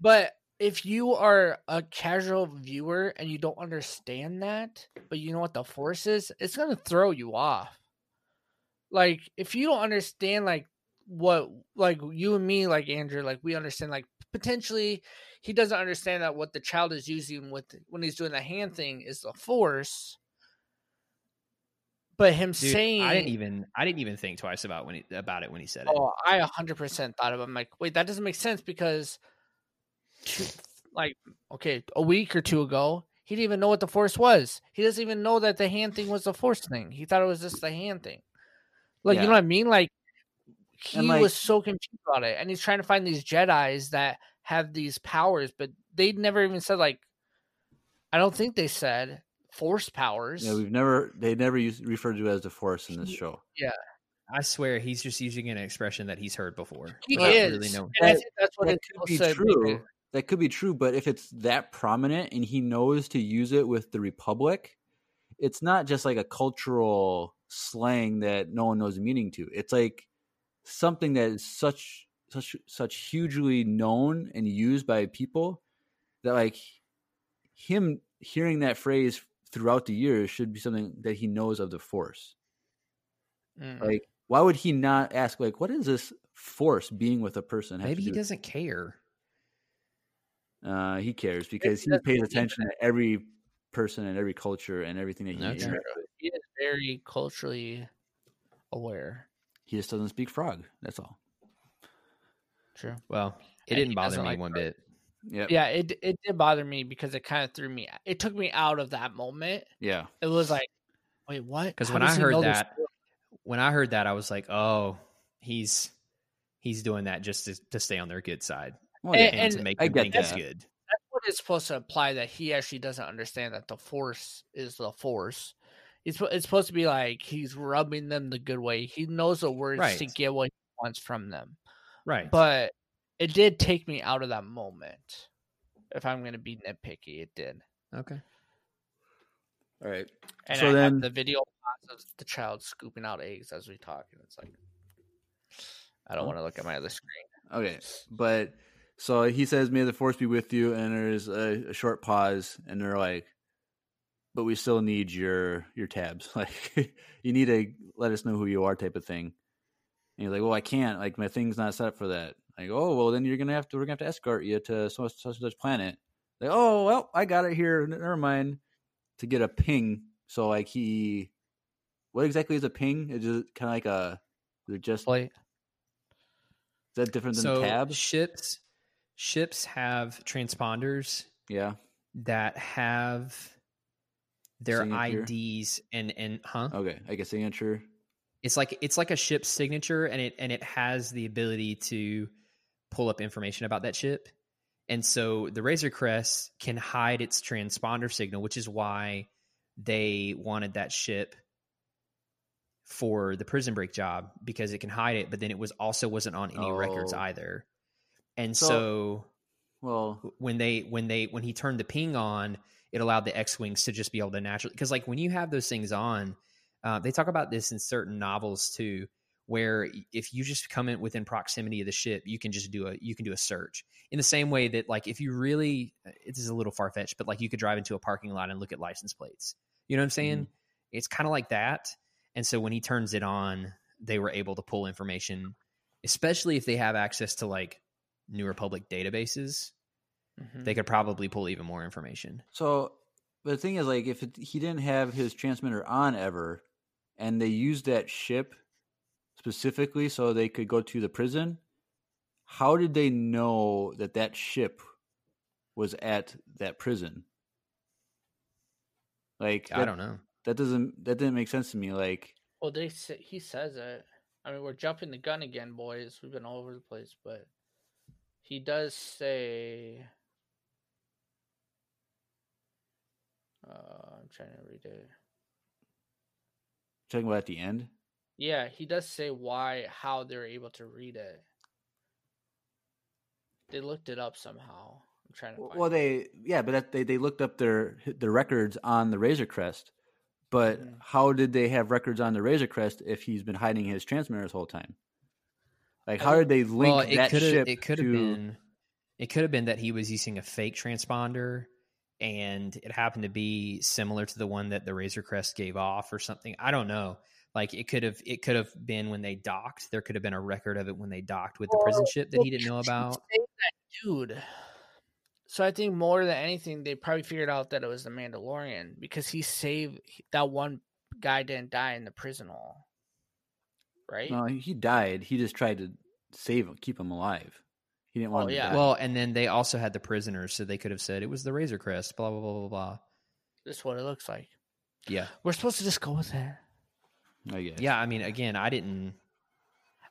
But if you are a casual viewer and you don't understand that, but you know what the force is, it's gonna throw you off. Like if you don't understand like what like you and me, like Andrew, like we understand like potentially he doesn't understand that what the child is using with when he's doing the hand thing is the force. But him Dude, saying I didn't even I didn't even think twice about when he, about it when he said it. Oh, I 100% thought of it. I'm like, wait, that doesn't make sense because, two, like, okay, a week or two ago, he didn't even know what the force was. He doesn't even know that the hand thing was the force thing. He thought it was just the hand thing. Like, Yeah. you know what I mean? Like, he like- was so confused about it. And he's trying to find these Jedi's that have these powers, but they never even said, like, I don't think they said force powers. yeah, we've never they never used referred to it as the Force in this show. Yeah, I swear he's just using an expression that he's heard before. he Not is. really know- and I That- think that's what that it's could be supposed to make true. it- That could be true, but if it's that prominent and he knows to use it with the Republic, it's not just like a cultural slang that no one knows the meaning to. It's like something that is such such such hugely known and used by people that like him hearing that phrase throughout the years should be something that he knows of the force. Mm. Like why would he not ask like what is this force being with a person Maybe he doesn't care. Uh, he cares because he pays attention to every person and every culture and everything that he That's hears. true. He is very culturally aware. He just doesn't speak frog. That's all. True. Well, it And didn't bother me like one fruit. bit. Yep. Yeah, it it did bother me because it kind of threw me. It took me out of that moment. Yeah. It was like, wait, what? Because when I he heard know that, when I heard that, I was like, oh, he's he's doing that just to, to stay on their good side Well, And- yeah. and, to and make I get think he's that. good. that's what it's supposed to imply that he actually doesn't understand that the force is the force. It's it's supposed to be like he's rubbing them the good way. He knows the words to get what he wants from them. Right. But it did take me out of that moment. If I'm going to be nitpicky, it did. okay. all right. And So I then- have the video of the child scooping out eggs as we talk, and it's like, I don't Huh? want to look at my other screen. Okay. But so he says, "May the force be with you," and there's a, a short pause, and they're like, "But we still need your your tabs. Like, you need to let us know who you are, type of thing." And he's like, "Well, I can't. Like, my thing's not set up for that." I go, "Oh, well, then you're gonna have to. We're gonna have to escort you to such such and such planet." Like, "Oh, well, I got it here. Never mind." To get a ping, so like he, what exactly is a ping? It's just kind of like a, they're just Play. is that different than So tabs? ships ships have transponders Yeah. that have their Signature? IDs and and huh? Okay, I guess signature. It's like it's like a ship's signature and it and it has the ability to pull up information about that ship. And so the Razor Crest can hide its transponder signal, which is why they wanted that ship for the prison break job because it can hide it, but then it was also wasn't on any records Oh. either. And So- so Well, when they when they when he turned the ping on it allowed the x-wings to just be able to naturally because like when you have those things on uh, they talk about this in certain novels too where if you just come in within proximity of the ship you can just do a you can do a search. In the same way that like if you really it is a little far-fetched but like you could drive into a parking lot and look at license plates. You know what i'm saying? It's kind of like that. And so when he turns it on, they were able to pull information, especially if they have access to like New Republic databases. Mhm. They could probably pull even more information. So, but the thing is, like, if it, he didn't have his transmitter on ever, and they used that ship specifically so they could go to the prison, how did they know that that ship was at that prison? Like, I don't know. that doesn't that didn't make sense to me. Like, Well, they say, he says it. I mean, we're jumping the gun again, boys. We've been all over the place, but he does say. Uh, I'm trying to read it. talking about at the end. Yeah, he does say why, how they're able to read it. They looked it up somehow. I'm trying to. Find Well, it. they yeah, but that, they they looked up their their records on the Razor Crest. But Mhm. how did they have records on the Razor Crest if he's been hiding his transmitter this whole time? Like, how did they link well, it that could have ship it could have to? been it could have been that he was using a fake transponder and it happened to be similar to the one that the Razor Crest gave off or something. I don't know. Like it could have it could have been when they docked. There could have been a record of it when they docked with the prison ship that he didn't know about. dude. So I think more than anything, they probably figured out that it was the Mandalorian because he saved that one guy didn't die in the prison hall, right? No, he died. He just tried to save him, keep him alive. He didn't oh, want Oh, him to yeah. die. Well, and then they also had the prisoners, so they could have said it was the Razor Crest. Blah blah blah blah blah. This is what it looks like. Yeah, We're supposed to just go with it. I guess. yeah. I mean, again, I didn't.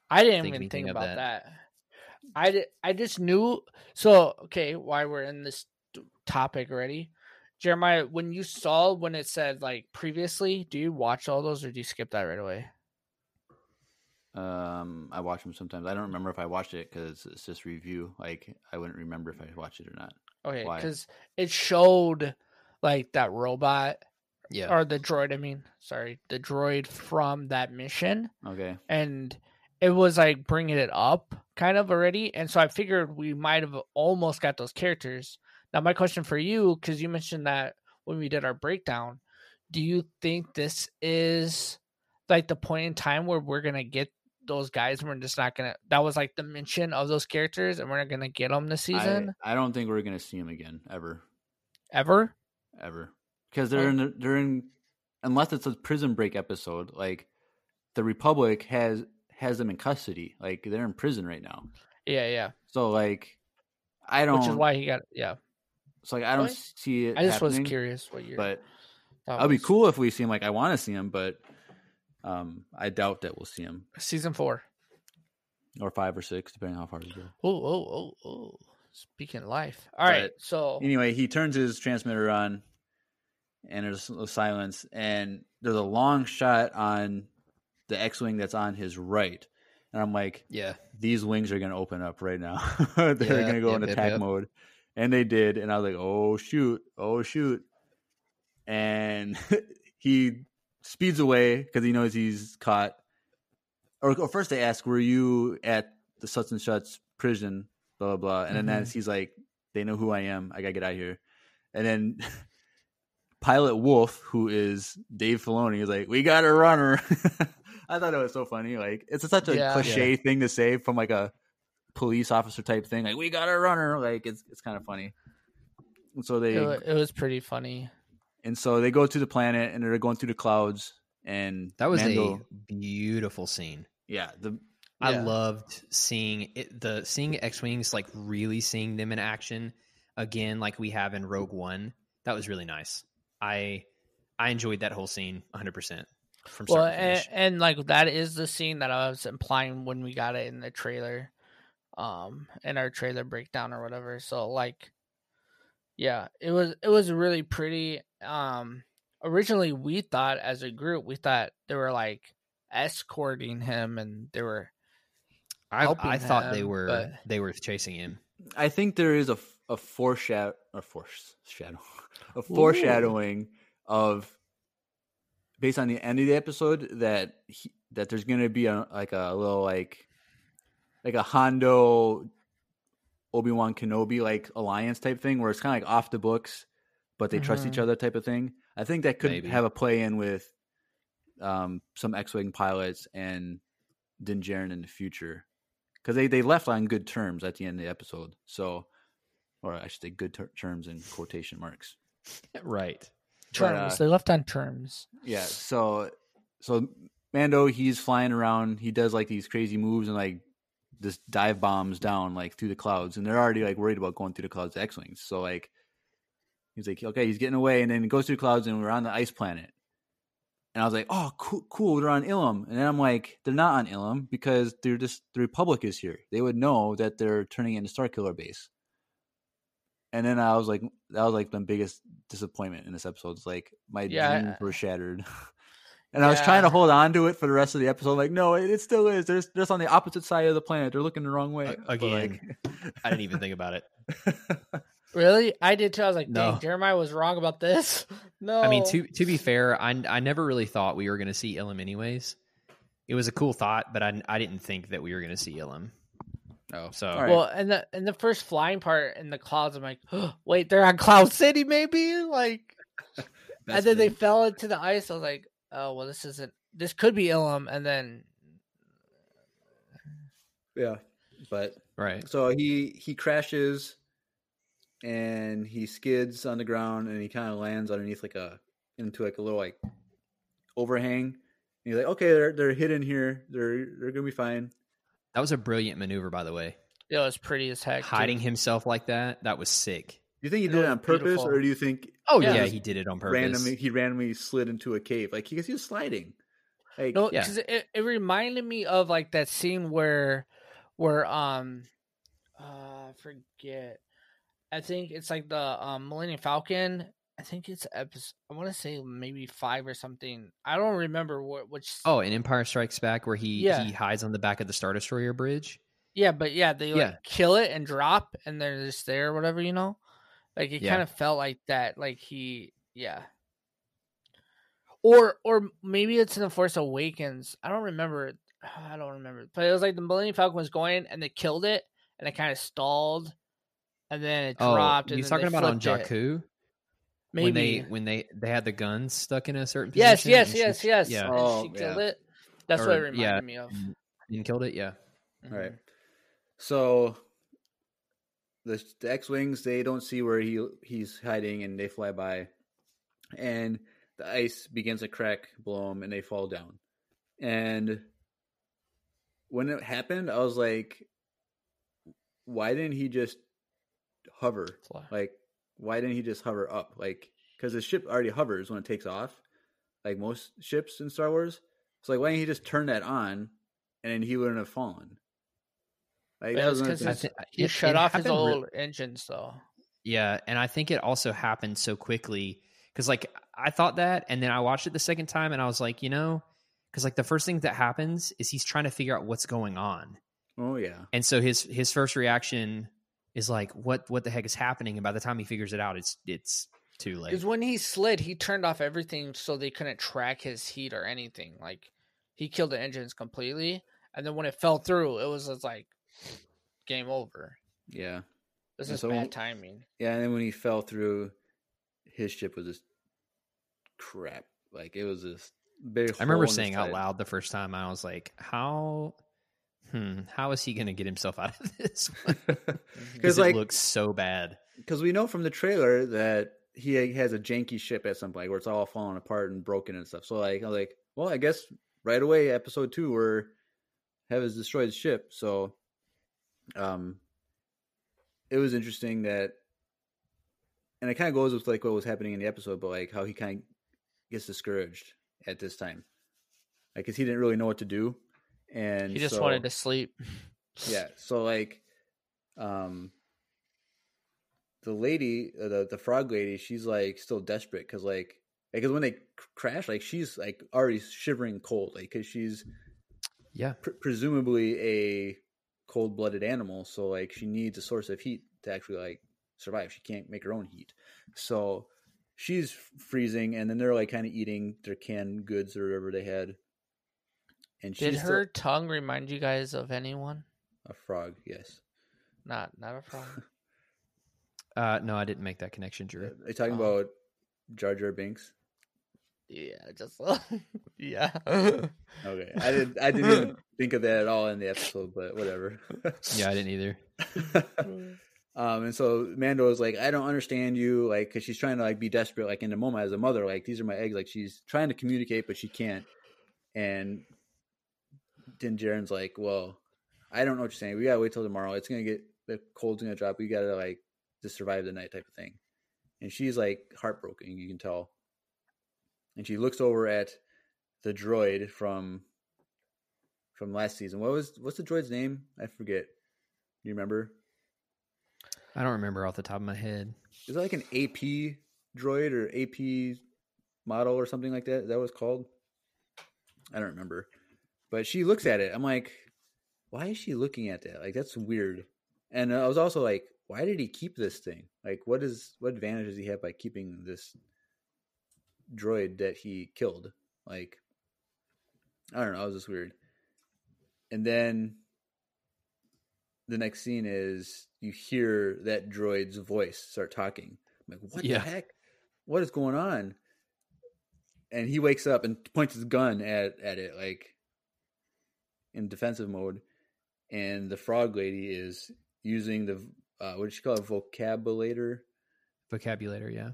I didn't Think even think about that. that. I did, I just knew. So okay, why we're in this topic already, Jeremiah? When you saw when it said like previously, do you watch all those or do you skip that right away? Um, I watch them sometimes. I don't remember if I watched it because it's just review. Like, I wouldn't remember if I watched it or not. Okay, because it showed like that robot Yeah, or the droid. I mean, sorry, the droid from that mission, Okay. and it was like bringing it up kind of already. And so I figured we might have almost got those characters. Now, my question for you, because you mentioned that when we did our breakdown, do you think this is like the point in time where we're gonna get those guys? We're just not gonna. That was like the mention of those characters, and we're not gonna get them this season I, I don't think we're gonna see him again ever, ever. ever, because they're Oh. in the, they're in unless it's a prison break episode. Like, the Republic has has them in custody. Like, they're in prison right now. Yeah, yeah. So like, I don't. Which is why he got. Yeah, So like, I don't Really? see it. I just was curious what you. But thought it'd be cool if we see him. Like, I want to see him, but um, I doubt that we'll see him Season four. or five or six, depending on how far we go. Oh, oh, oh, oh. Speaking life. All right. But So Anyway, he turns his transmitter on, and there's a silence, and there's a long shot on the X-wing that's on his right, and I'm like, yeah. these wings are going to open up right now. They're Yeah, going to go yep, in attack yep. mode, and they did, and I was like, oh shoot, oh shoot, and he speeds away because he knows he's caught. Or, or first they ask, were you at the such and such prison? Blah blah blah, and then Mhm. that's- he's like, they know who I am. I gotta get out of here, and then. Pilot Wolf, who is Dave Filoni, is like, "We got a runner." I thought it was so funny. Like, it's such a Yeah. cliche thing to say from like a police officer type thing. Like, we got a runner. Like, it's it's kind of funny. And so they it, it was pretty funny. And so they go to the planet and they're going through the clouds. And That was Mando, a beautiful scene. yeah. The I Yeah. loved seeing it, the seeing X wings like really seeing them in action again, like we have in Rogue One. That was really nice. I I enjoyed that whole scene 100 percent from start Well, to and, finish. and like that is the scene that I was implying when we got it in the trailer, um, in our trailer breakdown or whatever. So like, yeah, it was it was really pretty. Um, originally we thought as a group we thought they were like escorting him and they were I, helping I thought they were but- they were chasing him. I think there is a a foreshadow a foreshadow a foreshadowing of based on the end of the episode that he, that there's gonna be a like a little like like a Hondo Obi Wan Kenobi like alliance type thing where it's kind of like off the books, but they trust each Mhm. other type of thing. I think that could Maybe. have a play in with um, some X-wing pilots and Din Djarin in the future because they they left on good terms at the end of the episode. So, or I should say, good ter- terms in quotation marks. right. But, Terms. uh, they left on terms. Yeah. So so Mando he's flying around. He does like these crazy moves and like just dive bombs down like through the clouds, and they're already like worried about going through the clouds to X wings. So like he's like, okay, he's getting away, and then he goes through the clouds, and we're on the ice planet. And I was like, oh, cool, cool. They're on Ilum, and then I'm like, they're not on Ilum because they're just the Republic is here. They would know that they're turning into Starkiller base. And then I was like, that was like the biggest disappointment in this episode. It's like my Yeah, dreams were shattered. and I was trying to hold on to it for the rest of the episode. Like, no, it, it still is. They're just on the opposite side of the planet. They're looking the wrong way. A- But, like- again. I didn't even think about it. Really? I did too. I was like, No. dang, Jeremiah was wrong about this. No. I mean, to to be fair, I I never really thought we were going to see Ilum anyways. It was a cool thought, but I I didn't think that we were going to see Ilum. oh, So All right. Well, and the in the first flying part in the clouds, I'm like, wait, they're on Cloud City, maybe? Like, and then they fell into the ice. I was like, oh well, this isn't. This could be Ilum, and then yeah, but right. so he he crashes and he skids on the ground and he kind of lands underneath like a into like a little like overhang. And he's like, okay, they're they're hidden here. They're they're gonna be fine. That was a brilliant maneuver, by the way. it was pretty as heck. too. Hiding himself like that, that was sick. Do you think he did it was on purpose, beautiful. or do you think Oh Yeah. yeah, he did it on purpose. randomly he randomly slid into a cave? Like he, he was sliding. Like No, Yeah. because it, it reminded me of like that scene where, where um, uh, I forget. I think it's like the um Millennium Falcon. I think it's episode. I want to say maybe five or something. I don't remember what which. Oh, in Empire Strikes Back, where he Yeah. he hides on the back of the Star Destroyer bridge. yeah, but yeah, they like Yeah. kill it and drop, and they're just there, or whatever you know. Like it Yeah. kind of felt like that. Like he, yeah. Or or maybe it's in the Force Awakens. I don't remember. I don't remember. But it was like the Millennium Falcon was going and they killed it and it kind of stalled and then it dropped. oh, and you then talking about on flipped it. Jakku Maybe. when they when they they had the guns stuck in a certain yes, position? yes, and she- yes, yes. Yeah, And Oh, she killed yeah. it. That's what it Or- reminded yeah. me of. and killed it. Yeah, Mhm. Right. So the the X wings they don't see where he he's hiding and they fly by, and the ice begins to crack below them and they fall down. And when it happened, I was like, why didn't he just hover? Fly. Like, why didn't he just hover up? Like, because the ship already hovers when it takes off, like most ships in Star Wars. So like, why didn't he just turn that on, and then he wouldn't have fallen? Like that it was was another 'cause thing. it's- thi- He it- shut it off his happened re- old engines though. Yeah, and I think it also happened so quickly because like I thought that, and then I watched it the second time, and I was like, you know, because like the first thing that happens is he's trying to figure out what's going on, Oh yeah, and so his his first reaction is like, what what the heck is happening? And by the time he figures it out, it's it's too late. Because when he slid, he turned off everything so they couldn't track his heat or anything. Like he killed the engines completely, and then when it fell through, it was just like game over. yeah, This And is so- bad timing. yeah. And then when he fell through, his ship was just crap. Like it was just big. I remember hole in the saying out loud the first time, I was like, how. Hmm, how is he going to get himself out of this? because Because like it looks so bad. because we know from the trailer that he has a janky ship at some point where it's all falling apart and broken and stuff. So like I'm like, well, I guess right away, episode two, where have has destroyed his ship. So, um, it was interesting that, and it kind of goes with like what was happening in the episode, but like how he kind of gets discouraged at this time, like because he didn't really know what to do, and He just so- wanted to sleep. yeah. So like, um, the lady, uh, the the frog lady, she's like still desperate because like because when they crash, like she's like already shivering cold, like because she's Yeah. pr- presumably a cold blooded animal, so like she needs a source of heat to actually like survive. She can't make her own heat, so she's freezing, and then they're like kind of eating their canned goods or whatever they had. And Did she's her tongue remind you guys of anyone? a frog? Yes. Not, not a frog. Uh, no, I didn't make that connection, Drew. Are you talking Oh. about Jar Jar Binks? Yeah, just yeah. Okay, I didn't. I didn't even think of that at all in the episode, but whatever. Yeah, I didn't either. um, and so Mando is like, I don't understand you, like, because she's trying to like be desperate, like in the moment as a mother, like these are my eggs, like she's trying to communicate, but she can't. And Din Djarin's like, well, I don't know what you're saying. We gotta wait till tomorrow. It's gonna get the cold's gonna drop. We gotta like just survive the night type of thing. And she's like heartbroken, you can tell. And she looks over at the droid from from last season. What was what's the droid's name? I forget. You remember? I don't remember off the top of my head. Is it like an AP droid or AP model or something like that? Is that was called? I don't remember. But she looks at it. I'm like, why is she looking at that? Like that's weird. And I was also like, why did he keep this thing? Like, what is what advantage does he have by keeping this droid that he killed? Like, I don't know. It was just weird. And then the next scene is you hear that droid's voice start talking. I'm like, what Yeah. the heck? What is going on? And he wakes up and points his gun at at it, like in defensive mode. And the frog lady is using the uh, what did she call it? Vocabulator. Vocabulator, yeah.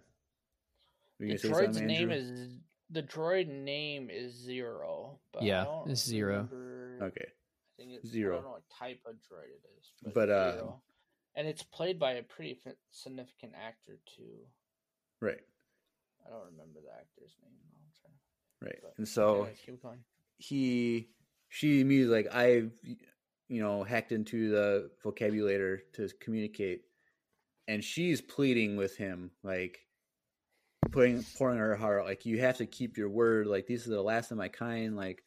Were the say droid's name Andrew? is the droid name is Zero. But Yeah, it's Zero. remember- okay. I think it's, Zero. I don't know what type of droid it is, but, But, uh, Zero. and it's played by a pretty significant actor too. Right, I don't remember the actor's name. I'm trying to- right. but And so anyways, keep going. he she immediately like I've you know hacked into the vocabulator to communicate, and she's pleading with him like putting pouring her heart like you have to keep your word like these are the last of my kind like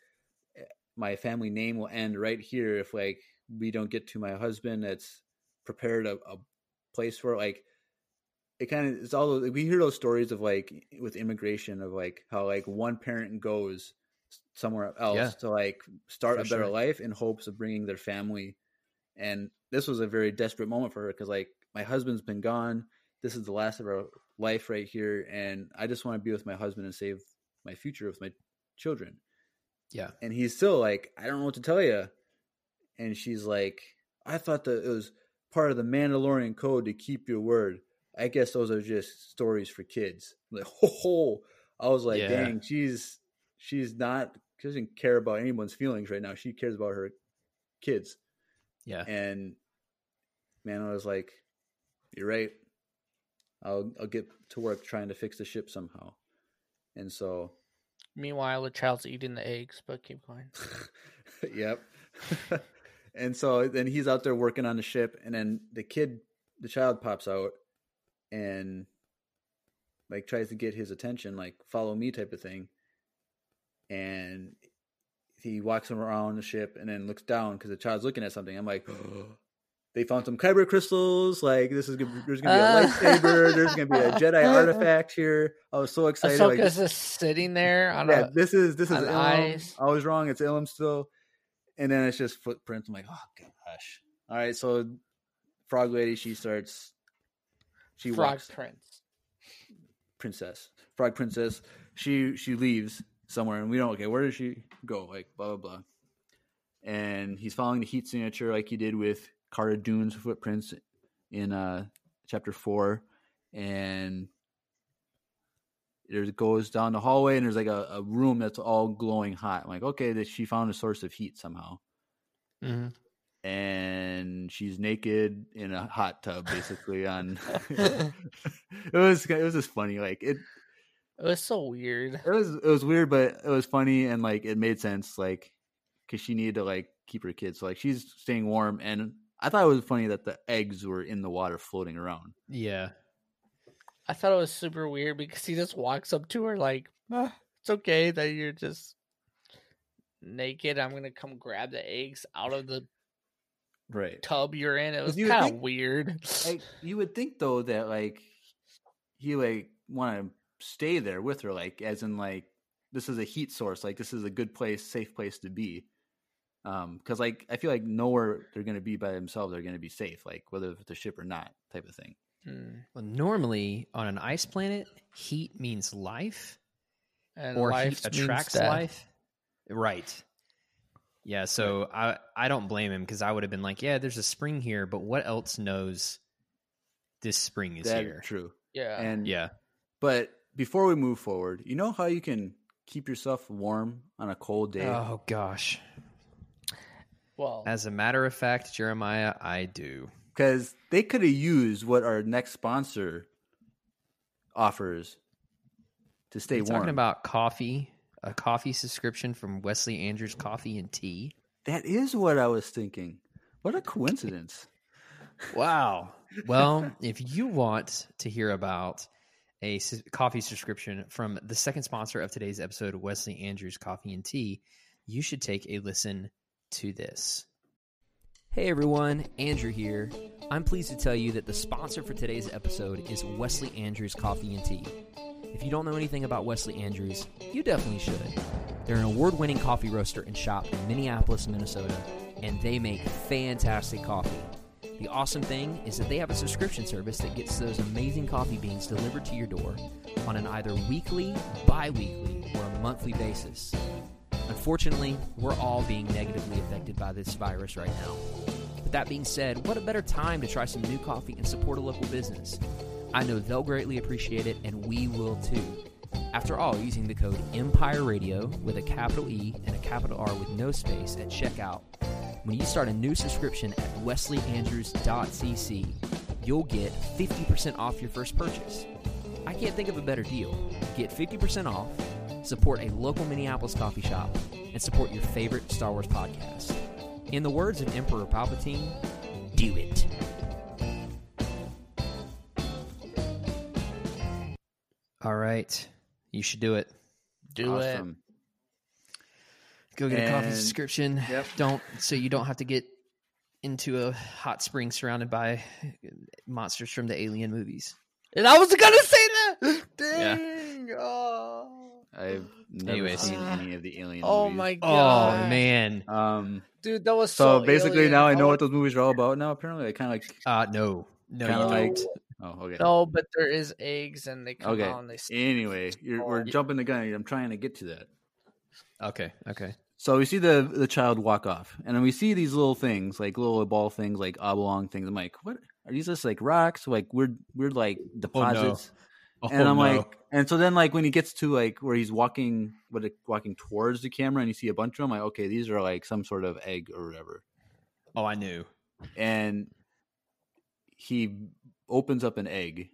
eh, my family name will end right here if like we don't get to my husband that's prepared a, a place for it like it kind of it's all those- we hear those stories of like with immigration of like how like one parent goes somewhere else Yeah. to like start a better sure. life in hopes of bringing their family and this was a very desperate moment for her because like my husband's been gone this is the last of our life right here and i just want to be with my husband and save my future with my children. Yeah. and he's still like i don't know what to tell you and she's like i thought that it was part of the mandalorian code to keep your word. I guess those are just stories for kids. I'm like ho ho. I was like Yeah. dang she's she's not she doesn't care about anyone's feelings right now. She cares about her kids. Yeah. and man i was like you're right i'll i'll get to work trying to fix the ship somehow and so Meanwhile, the child's eating the eggs, but keep going. yep. and so then he's out there working on the ship, and then the kid, the child pops out and like tries to get his attention, like follow me type of thing. And he walks around the ship and then looks down because the child's looking at something. I'm like, oh, they found some kyber crystals. Like this is gonna, there's gonna be a Uh. lightsaber. There's gonna be a Jedi artifact here. I was so excited. like, Ahsoka's just sitting there on yeah, a. this is this is ice. I was wrong. It's Ilum still, and then it's just footprints. I'm like, oh gosh. All right, so Frog Lady, she starts. She Frog walks Prince. princess, Frog Princess. She she leaves somewhere, and we don't. Okay, where does she go? Like blah blah blah. And he's following the heat signature like he did with Cara Dune's footprints in uh chapter four, and it goes down the hallway, and there's like a, a room that's all glowing hot. I'm like, okay, that she found a source of heat somehow, Mhm. and she's naked in a hot tub, basically. on it was it was just funny, like it It was so weird. it was it was weird, but it was funny and like it made sense, like because she needed to like keep her kids. So like she's staying warm, and I thought it was funny that the eggs were in the water floating around. Yeah. I thought it was super weird because he just walks up to her like, "Ah, "It's okay that you're just naked. I'm gonna come grab the eggs out of the Right. tub you're in." It was kind of weird. Like you would think though that like he like want to stay there with her, like as in like this is a heat source, like this is a good place, safe place to be. Um, because like I feel like nowhere they're gonna be by themselves, they're gonna be safe, like whether it's the ship or not, type of thing. Hmm. Well, normally on an ice planet, heat means life. and or life heat attracts death. life. Right. Yeah, so I I don't blame him because I would have been like, yeah, there's a spring here, but what else knows this spring is That here? true. Yeah, And Yeah. But before we move forward, you know how you can keep yourself warm on a cold day? Oh gosh. Well, As a matter of fact, Jeremiah, I do. Because they could have used what our next sponsor offers to stay You're warm. talking about coffee, a coffee subscription from Wesley Andrews Coffee and Tea. that is what I was thinking. What a coincidence. Wow. Well, if you want to hear about a s- coffee subscription from the second sponsor of today's episode, Wesley Andrews Coffee and Tea, you should take a listen to this. Hey everyone, Andrew here. I'm pleased to tell you that the sponsor for today's episode is Wesley Andrews Coffee and Tea. If you don't know anything about Wesley Andrews, you definitely should. They're an award winning coffee roaster and shop in Minneapolis, Minnesota, and they make fantastic coffee. The awesome thing is that they have a subscription service that gets those amazing coffee beans delivered to your door on an either weekly, bi weekly, or a monthly basis. Unfortunately, we're all being negatively affected by this virus right now. But that being said, what a better time to try some new coffee and support a local business. I know they'll greatly appreciate it, and we will too. After all, using the code Empire Radio with a capital E and a capital R with no space at checkout, when you start a new subscription at wesleyandrews.cc, you'll get 50% off your first purchase. I can't think of a better deal. Get 50% off, support a local Minneapolis coffee shop, and support your favorite Star Wars podcast. In the words of Emperor Palpatine, do it. All right. You should do it. do it. Go get a coffee subscription. Yep. Don't so you don't have to get into a hot spring surrounded by monsters from the alien movies. And I was gonna say that. Dang. Oh. I've never Anyways. seen any of the alien Oh movies. my god! Oh man. Um, dude, that was so, so. basically, alien. now I know was- what those movies are all about. Now, apparently, I kind of like. Uh no. No, Kinda you like- Oh, okay. No, but there is eggs, and they come Okay. out and they. Anyway, you're, we're Oh. jumping the gun. I'm trying to get to that. Okay, okay. So we see the the child walk off, and then we see these little things, like little ball things, like oblong things. I'm like, what are these? Just like rocks, like weird, weird, like deposits. and Oh, I'm no. like, and so then like when he gets to like where he's walking, what walking towards the camera, and you see a bunch of them, like, okay, these are like some sort of egg or whatever. Oh, I knew. And he opens up an egg.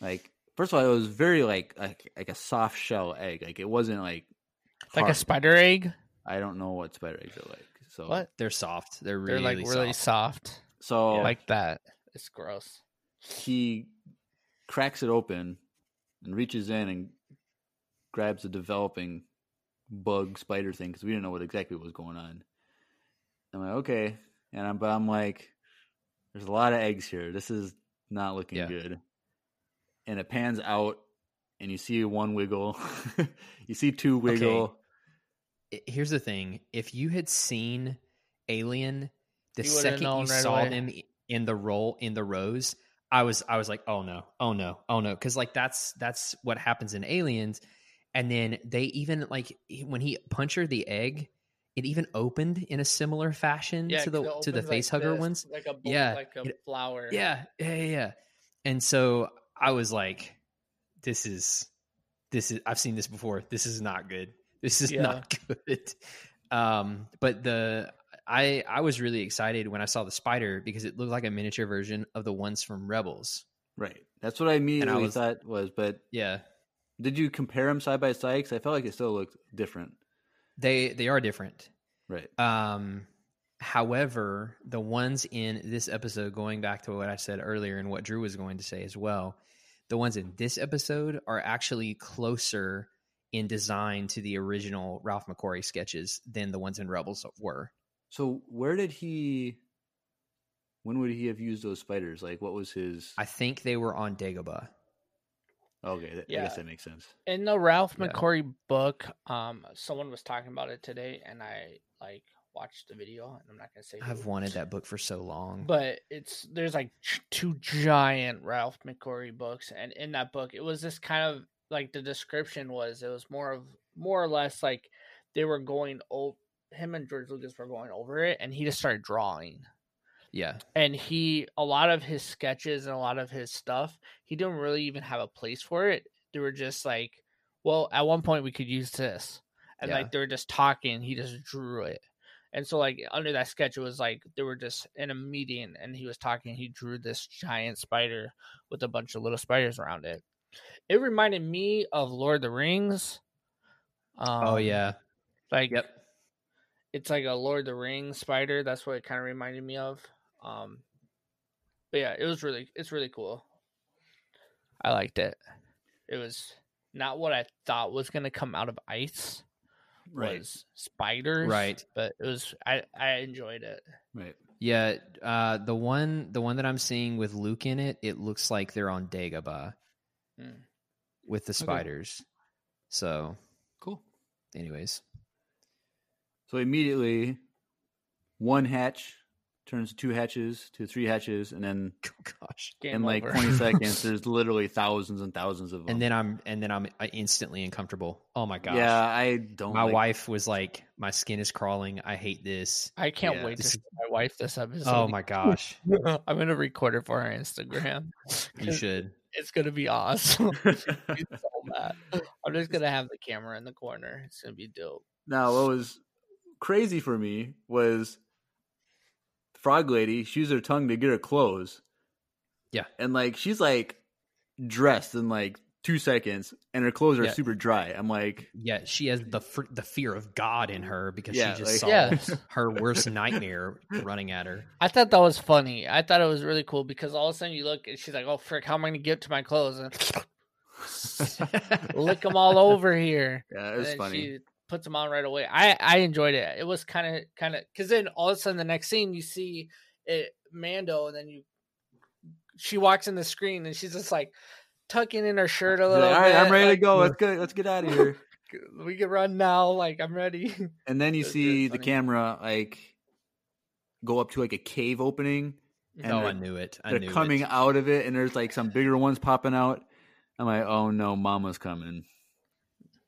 Like first of all, it was very like like, like a soft shell egg. Like it wasn't like like a spider egg. I don't know what spider eggs are like. So What? They're soft. They're really They're really like really soft. soft, So like that. It's gross. he cracks it open and reaches in and grabs a developing bug spider thing because we didn't know what exactly was going on. I'm like, okay, and I'm but I'm like, there's a lot of eggs here. This is not looking Yeah. good. And it pans out, and you see one wiggle, you see two wiggle. I- Here's the thing: if you had seen Alien the You second you right saw away. them in the roll in the rows, I was I was like, oh no, oh no, oh no, because like that's that's what happens in Aliens, and then they even like when he punctured the egg, it even opened in a similar fashion to the to the face hugger ones. like a Yeah, like a it- flower. Yeah, yeah, yeah, yeah. And so I was like, this is this is I've seen this before. This is not good. This is Yeah. not good. Um, but the I I was really excited when I saw the spider because it looked like a miniature version of the ones from Rebels. Right, that's what I immediately was- thought was. But Yeah. did you compare them side by side? Because I felt like it still looked different. They they are different. Right. Um, however, the ones in this episode, going back to what I said earlier and what Drew was going to say as well, the ones in this episode are actually closer in design to the original Ralph McQuarrie sketches than the ones in Rebels were. So where did he? When would he have used those spiders? Like, what was his? I think they were on Dagobah. okay, that, I Yeah. guess that makes sense. In the Ralph Yeah. McQuarrie book, um, someone was talking about it today, and I like watched the video, and I'm not gonna say. I've wanted that book for so long. but it's there's like two giant Ralph McQuarrie books, and in that book, it was this kind of like the description was it was more of more or less like they were going over him and George Lucas were going over it and he just started drawing. Yeah. And he a lot of his sketches and a lot of his stuff, he didn't really even have a place for it. They were just like, well, at one point we could use this. And Yeah. like they were just talking, he just drew it. And so like under that sketch it was like they were just in a meeting and he was talking, he drew this giant spider with a bunch of little spiders around it. It reminded me of Lord of the Rings. Um, oh yeah. like Yep. It's like a Lord of the Rings spider. That's what it kind of reminded me of. Um, but yeah, it was really it's really cool. I liked it. It was not what I thought was gonna come out of ice. Right. Was spiders, Right. But it was I I enjoyed it. Right. Yeah. Uh, the one the one that I'm seeing with Luke in it, it looks like they're on Dagobah Mm. with the spiders. So, Cool. anyways, So immediately, one hatch turns to two hatches to three hatches, and then oh gosh. Game in like over. 20 seconds, there's literally thousands and thousands of them. And then I'm and then I'm uh, instantly uncomfortable. Oh my gosh. yeah, I don't. My like- wife was like, "My skin is crawling. I hate this." I can't Yeah. wait to see my wife this episode. Oh my gosh, I'm gonna record it for our Instagram. you should. It's gonna be awesome. It's gonna be so. I'm just gonna have the camera in the corner. It's gonna be dope. Now, what was crazy for me was Frog Lady. She used her tongue to get her clothes. Yeah. and like she's like dressed in like two seconds, and her clothes are Yeah. super dry. I'm like, Yeah, she has the fr- the fear of God in her because Yeah, she just like- saw Yes. her worst nightmare running at her. I thought that was funny. I thought it was really cool because all of a sudden you look and she's like, "Oh frick, how am I gonna get to my clothes?" And lick them all over here. yeah, it was then funny. She puts them on right away. I I enjoyed it. It was kind of kind of because then all of a sudden the next scene you see it Mando and then you she walks in the screen and she's just like tucking in her shirt a little. like, All right, I'm ready like, to go. Let's get let's get out of here. We can run now. Like I'm ready. And then you see the camera like go up to like a cave opening, and oh, I knew it. I they're knew coming it. out of it, and there's like some bigger ones popping out. I'm like, oh no, Mama's coming,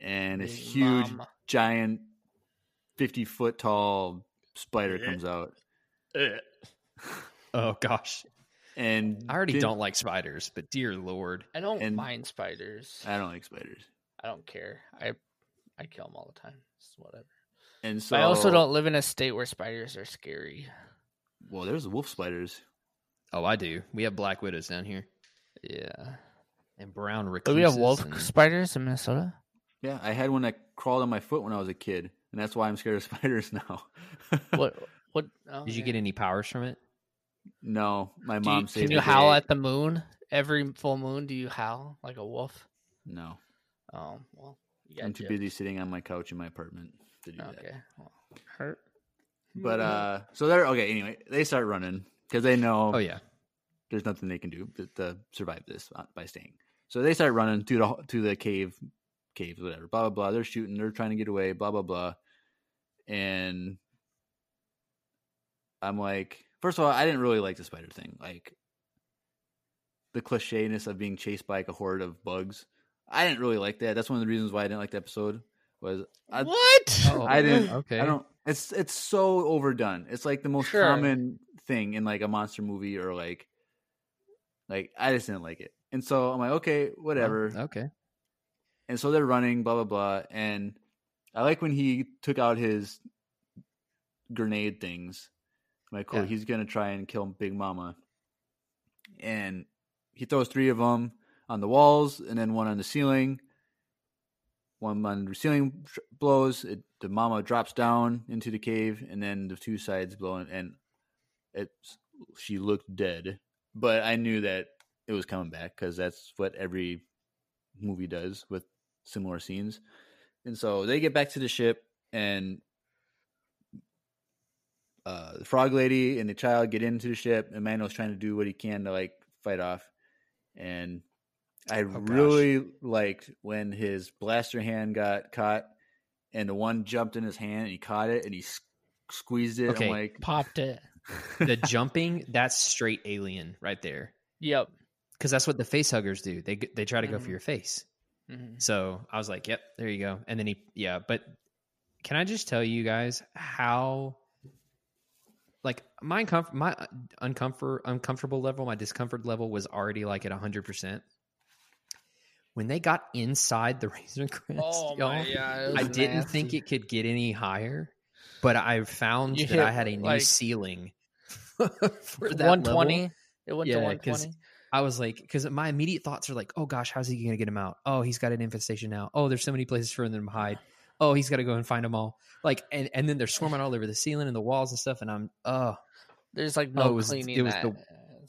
and this Big huge, mama. giant, fifty foot tall spider Yeah. comes out, Oh gosh, and I already didn't- don't like spiders, but dear lord, I don't and- mind spiders. I don't like spiders, I don't care. I I kill them all the time. It's whatever. and so But I also don't live in a state where spiders are scary. Well, there's wolf spiders. oh I do. We have black widows down here Yeah. and brown Do recluses. we have wolf and- spiders in Minnesota? Yeah, I had one that crawled on my foot when I was a kid, and that's why I'm scared of spiders now. What? What? oh, Did you yeah. get any powers from it? no, my Do you- mom saved Can you the howl day. at the moon every full moon? Do you howl like a wolf? No, Oh well, you I'm too gypped. busy sitting on my couch in my apartment to do that. Okay. Well, hurt. But uh, so they're okay. Anyway, they start running because they know Oh yeah, there's nothing they can do to, to survive this uh, by staying. So they start running to the to the cave, caves, whatever. Blah blah blah. They're shooting. They're trying to get away. Blah blah blah. And I'm like, first of all, I didn't really like the spider thing. Like the clichéness of being chased by like a horde of bugs. I didn't really like that. That's one of the reasons why I didn't like the episode. Was I, what? Oh, I didn't. Okay. I don't. It's it's so overdone. It's like the most Sure. common thing in like a monster movie or like, like I just didn't like it. And so I'm like, okay, whatever. Oh, okay. And so they're running, blah blah blah. And I like when he took out his grenade things. I'm like, cool, Yeah. he's gonna try and kill Big Mama. And he throws three of them on the walls, and then one on the ceiling. One on the ceiling blows. It, the mama drops down into the cave, and then the two sides blow, and it she looked dead. But I knew that it was coming back because that's what every movie does with similar scenes. And so they get back to the ship, and uh, the frog lady and the child get into the ship. And Mando's trying to do what he can to like fight off. And I gosh. really liked when his blaster hand got caught, and the one jumped in his hand and he caught it and he s- squeezed it. Okay. I'm like, Popped it. The jumping, that's straight alien right there. Yep. Because that's what the face huggers do. They they try to go Mhm. for your face. Mhm. So I was like, "Yep, there you go." And then he, yeah. But can I just tell you guys how, like, my uncomfort, my uncomfort, uncomfortable level, my discomfort level was already like at hundred percent. When they got inside the Razor Crest, Oh y'all, my yeah, I didn't think it could get any higher, but I found You that hit, I had a new like, ceiling for that one level. It went to Yeah, one 'cause twenty. I was like, because my immediate thoughts are like, oh gosh, how's he going to get him out? Oh, he's got an infestation now. Oh, there's so many places for them to hide. Oh, he's got to go and find them all. Like, and, and then they're swarming all over the ceiling and the walls and stuff. And I'm, oh, There's like Oh, no it was- cleaning. it was that. the-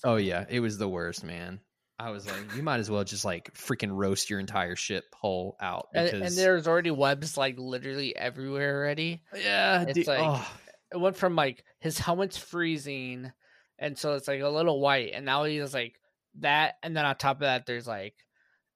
oh yeah, it was the worst, man. I was like, you might as well just like freaking roast your entire ship whole out. and, Because, and there's already webs like literally everywhere already. yeah, it's dude, like- oh, It went from like his helmet's freezing, and so it's like a little white, and now he's like that, and then on top of that, there's like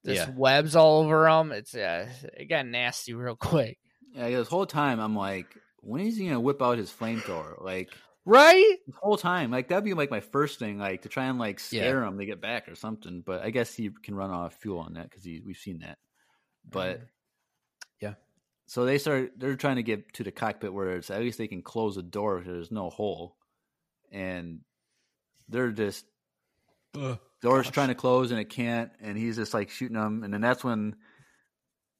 this Yeah. webs all over them. It's yeah, it got nasty real quick, Yeah, this whole time I'm like, when is he gonna whip out his flamethrower? Like right? the whole time, like that'd be like my first thing, like to try and like Yeah. scare him to get back or something. But I guess he can run off fuel on that because we've seen that. But Mhm. Yeah. so they start. They're trying to get to the cockpit where it's at least they can close the door. 'cause There's no hole, and they're just door's trying to close and it can't, and he's just like shooting them, and then that's when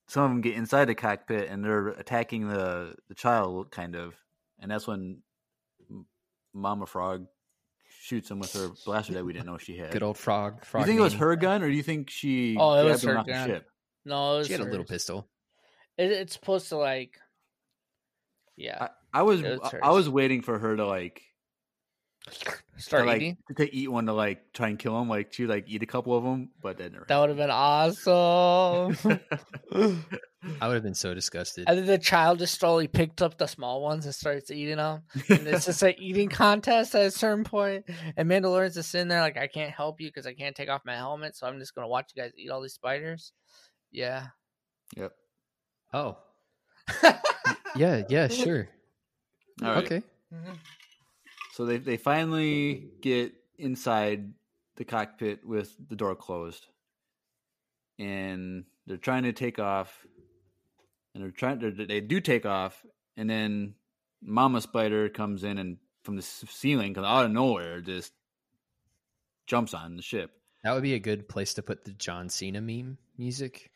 some of them get inside the cockpit and they're attacking the the child, kind of, and that's when Mama Frog shoots him with her blaster that we didn't know she had. good old frog. Do frog you think it was her gun, or do you think she? Oh, it was her off the gun. ship? No, it was She had a little pistol. It, it's supposed to like, yeah, I, I was was I, I was waiting for her to like start to, like eating. to eat one to like try and kill him, like she like eat a couple of them, but that never. That would have been awesome. I would have been so disgusted. and then the child just slowly picked up the small ones and starts eating them. And it's just an eating contest at a certain point. And Mandalorian's just sitting there like, I can't help you because I can't take off my helmet, so I'm just gonna watch you guys eat all these spiders. Yeah. yep. Oh, yeah, yeah, sure. All right. Okay. Mm-hmm. So they they finally get inside the cockpit with the door closed, and they're trying to take off, and they're trying to they do take off, and then Mama Spider comes in and from the ceiling, cause out of nowhere, just jumps on the ship. That would be a good place to put the John Cena meme music.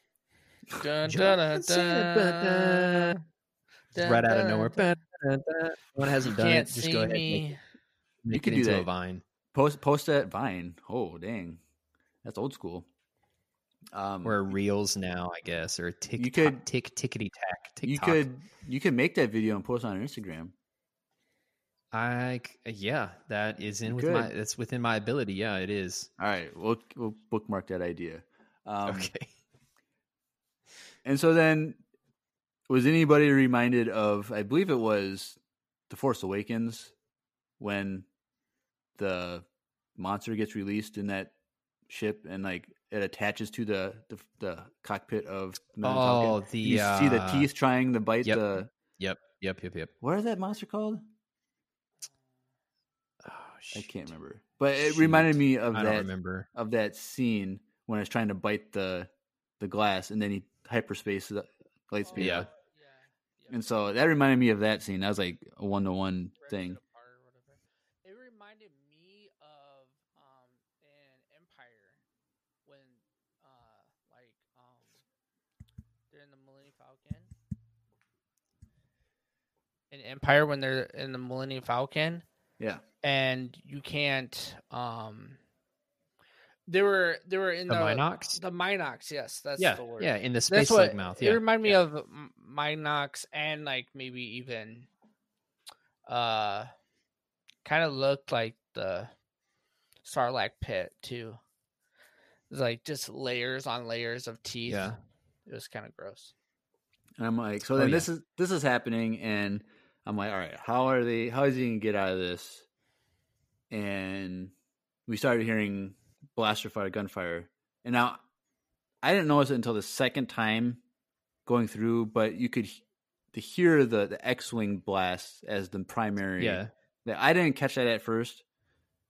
Dun, John dun, dun, Cena, dun. It's right out of Dun, nowhere. dun, One hasn't You done can't it. Just see go ahead and me. make, it, could do that. vine. Post post that Vine. Oh dang, that's old school. Um, Or reels now, I guess, or tick You could- tick tickety tack. you could you could make that video and post on Instagram. I yeah, that is in You with my that's within my ability. Yeah, it is. All right, we'll we'll bookmark that idea. Um, okay. And so then, was anybody reminded of? I believe it was the Force Awakens when the monster gets released in that ship and like it attaches to the the, the cockpit of the Millennium Falcon. Oh, the you see the uh, teeth trying to bite yep. the. Yep, yep, yep, yep. What is that monster called? Oh, I can't remember, but it Shoot. reminded me of I don't that remember. of that scene when it's trying to bite the the glass and then he hyperspace the light speed. Yeah. up. And so that reminded me of that scene. That was like a one to one thing. It reminded me of um in Empire when uh like um they're in the Millennium Falcon. In Empire when they're in the Millennium Falcon Yeah. and you can't um they were they were in The the Mynocks? The Mynocks, yes, that's yeah, the word. yeah, in the That's space what like mouth. Yeah, It reminded me yeah. of M- Mynocks and like maybe even uh kind of looked like the Sarlacc pit too. It was like just layers on layers of teeth. Yeah. It was kind of gross. And I'm like, so Oh, then yeah. this is this is happening, and I'm like, all right, how are they? How is he gonna get out of this? And we started hearing blaster fire, gunfire, and now I didn't notice it until the second time going through, but you could to hear the the X-wing blast as the primary. Yeah. I didn't catch that at first.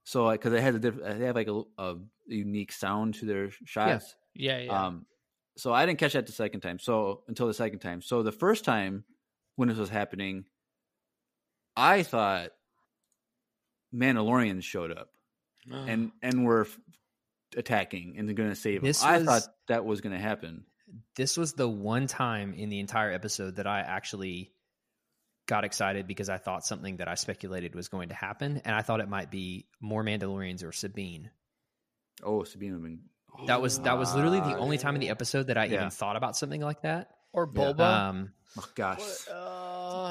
So because they had a diff- they have like a, a unique sound to their shots. Yeah, yeah. Um, so I didn't catch that the second time. So until the second time. So the first time when this was happening, I thought Mandalorians showed up and and were f- attacking and going to save him. This I was- thought that was going to happen. This was the one time in the entire episode that I actually got excited because I thought something that I speculated was going to happen, and I thought it might be more Mandalorians or Sabine. Oh, Sabine would have been. That was that was literally the only time in the episode that I Yeah. even thought about something like that. Or Yeah. Boba. Um, Oh gosh, Uh,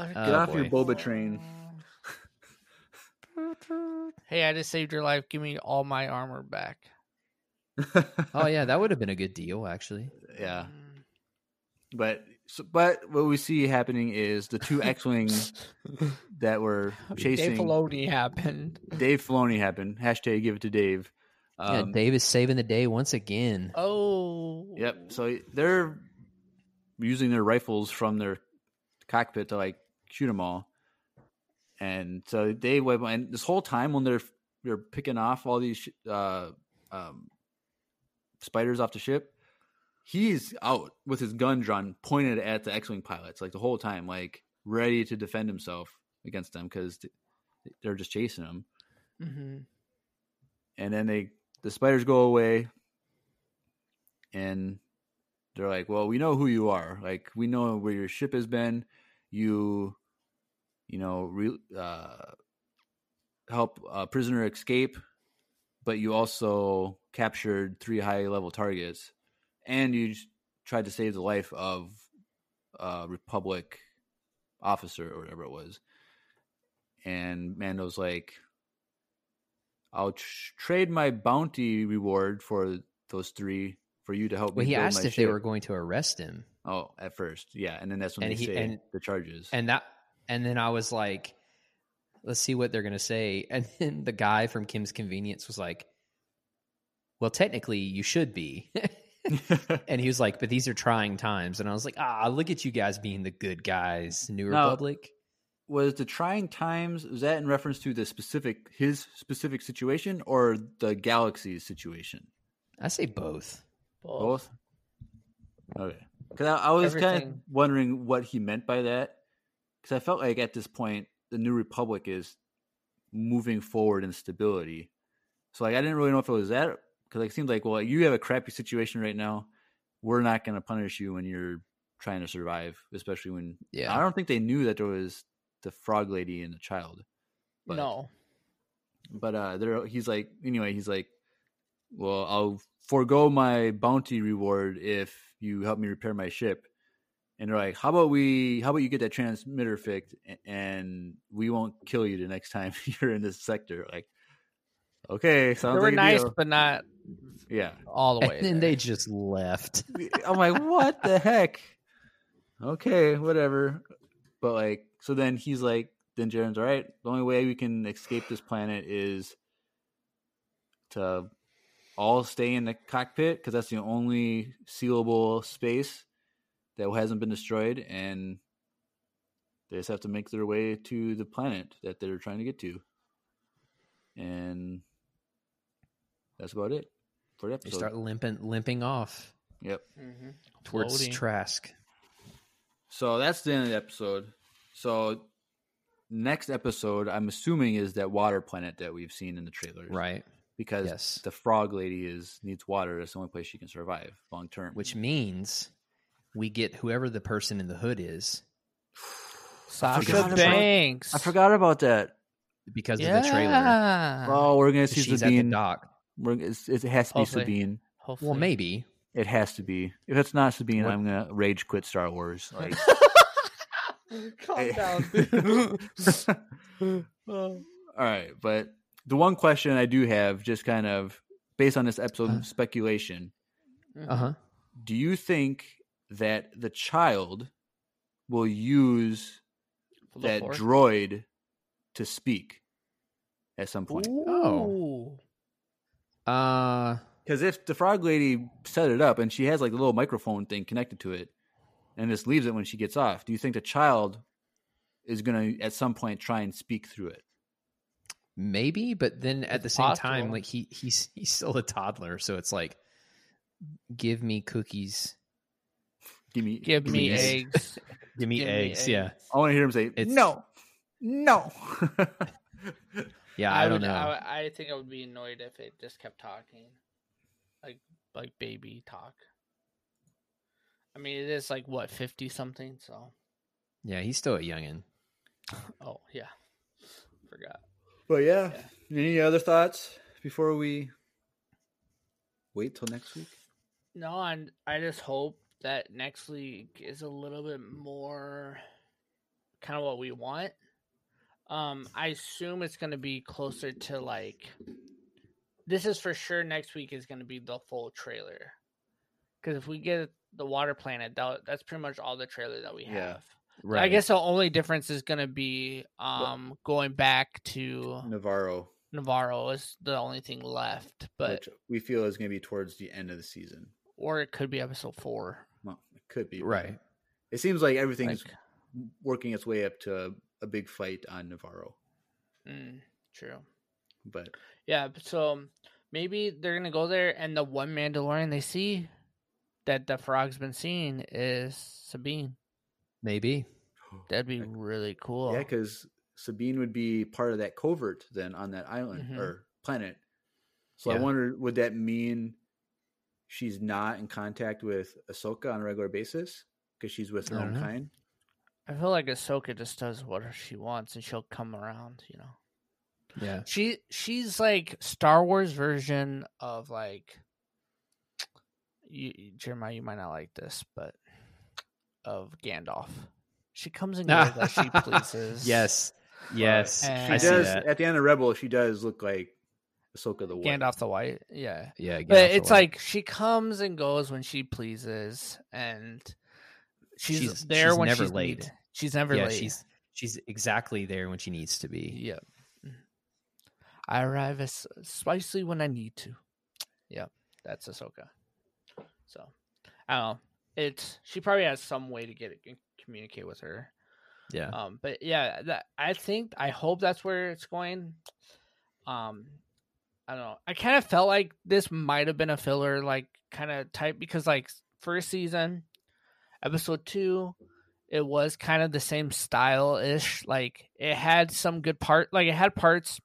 get oh, off your boba train. hey, I just saved your life. Give me all my armor back. oh yeah, that would have been a good deal actually. yeah, but so, but what we see happening is the two X-wings that were chasing Dave Filoni happened. Dave Filoni happened. Hashtag give it to Dave. yeah, Um, Dave is saving the day once again. Oh. Yep. So they're using their rifles from their cockpit to like shoot them all, and so they went. And this whole time when they're they're picking off all these uh, um, spiders off the ship, he's out with his gun drawn, pointed at the X-wing pilots, like the whole time, like ready to defend himself against them because they're just chasing him. hmm and then they the spiders go away and they're like well we know who you are like we know where your ship has been you you know re, uh, help a prisoner escape but you also captured three high level targets and you tried to save the life of a republic officer or whatever it was and mando's like I'll tr- trade my bounty reward for those three for you to help Well, me. he asked if they were going to arrest him, Oh, at first, yeah, and then that's when And they he- say and- the charges. and that and then I was like, let's see what they're going to say. And then the guy from Kim's Convenience was like, well, technically you should be. and he was like, but these are trying times. And I was like, ah, look at you guys being the good guys, New Now- Republic. was the trying times was that in reference to the specific his specific situation or the galaxy's situation? I say both. Both. Okay, because I, I was kind of wondering what he meant by that. Because I felt like at this point the New Republic is moving forward in stability. So like I didn't really know if it was that because like, it seemed like well you have a crappy situation right now. We're not going to punish you when you're trying to survive, especially when Yeah. I don't think they knew that there was the frog lady and the child. But, no. but uh, there he's like anyway he's like, well I'll forego my bounty reward if you help me repair my ship. And they're like, how about we? How about you get that transmitter fixed, and we won't kill you the next time you're in this sector? Like, okay, sounds They were like nice, deal. but not Yeah, all the way. And then there. they just left. I'm like, what the heck? Okay, whatever. But like, so then he's like, then Jaren's all right. The only way we can escape this planet is to all stay in the cockpit because that's the only sealable space that hasn't been destroyed, and they just have to make their way to the planet that they're trying to get to, and that's about it for the episode. They start limping, limping off Yep. Mhm. towards Floating. Trask. So that's the end of the episode. So next episode, I'm assuming is that water planet that we've seen in the trailer, Right. Because Yes. the frog lady is needs water. That's the only place she can survive long term. Which means we get whoever the person in the hood is Sasha forgot about- Banks. I forgot about that. because Yeah. of the trailer. Oh, we're gonna see She's at the Sabine. dock. We're, it's, it has to be Sabine. Hopefully. Well, maybe. It has to be. If it's not Sabine, What- I'm gonna rage quit Star Wars. Like, Calm down. All right, but the one question I do have, just kind of based on this episode Uh. speculation, Uh huh. do you think that the child will use For the that fourth? droid to speak at some point? Oh. Uh, Because if the frog lady set it up and she has like the little microphone thing connected to it, and just leaves it when she gets off, do you think the child is going to at some point try and speak through it? maybe, but then at It's the same time, like he he's he's still a toddler, so it's like, give me cookies Give me, Give me eggs. eggs. Give me Give me eggs. Yeah. eggs. I want to hear him say, It's- "No, no." Yeah. I, don't would, know. I, I think I would be annoyed if it just kept talking, like like baby talk. I mean, it is like what fifty something. So, yeah. He's still a youngin. oh yeah, forgot. but yeah, Yeah. any other thoughts before we wait till next week? No, and I just hope that next week is a little bit more kind of what we want. Um, I assume it's going to be closer to like this is for sure. Next week is going to be the full trailer because if we get the water planet, that, that's pretty much all the trailer that we have. Yeah. Right. I guess the only difference is going to be um going back to Nevarro, Nevarro is the only thing left, but which we feel is going to be towards the end of the season. or it could be episode four. Well, it could be Right. It seems like everything's Like, working its way up to a, a big fight on Nevarro, mm, true. but Yeah, so um, maybe they're gonna go there, and the one Mandalorian they see that the frog's been seeing is Sabine. Maybe. That'd be really cool. yeah, because Sabine would be part of that covert then on that island Mhm. or planet. So I wonder, would that mean she's not in contact with Ahsoka on a regular basis because she's with her I own know. kind? I feel like Ahsoka just does what she wants, and she'll come around. You know, Yeah. she she's like Star Wars version of like. You, Jeremiah, you might not like this, but of Gandalf. She comes and goes as she pleases. Yes. Yes. And- She I see does that. at the end of Rebel. She does look like Ahsoka the White. Gandalf the White. Yeah. Yeah. get but it's like she comes and goes when she pleases, and she's, She's- there she's when never she's late. needed. She's never yeah, late. she's she's exactly there when she needs to be. Yep. I arrive as spicy when I need to. Yep, that's Ahsoka. So I don't know. It's she probably has some way to get it communicate with her. Yeah. Um, but yeah, that I think I hope that's where it's going. Um, I don't know. I kind of felt like this might have been a filler, like kind of type because like first season, episode two, it was kind of the same style ish. Like it had some good part, like it had parts.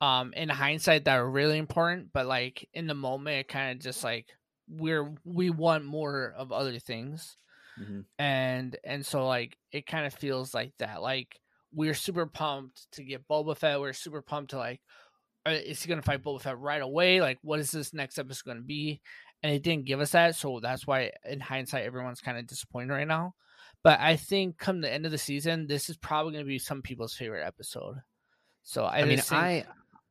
Um, in hindsight, that were really important, but like in the moment, it kind of just like we're we want more of other things Mhm. and and so like it kind of feels like that like we're super pumped to get Boba Fett we're super pumped to like is he gonna fight Boba Fett right away like what is this next episode gonna be and it didn't give us that so that's why in hindsight everyone's kind of disappointed right now but I think come the end of the season this is probably gonna be some people's favorite episode so I, I, mean, just I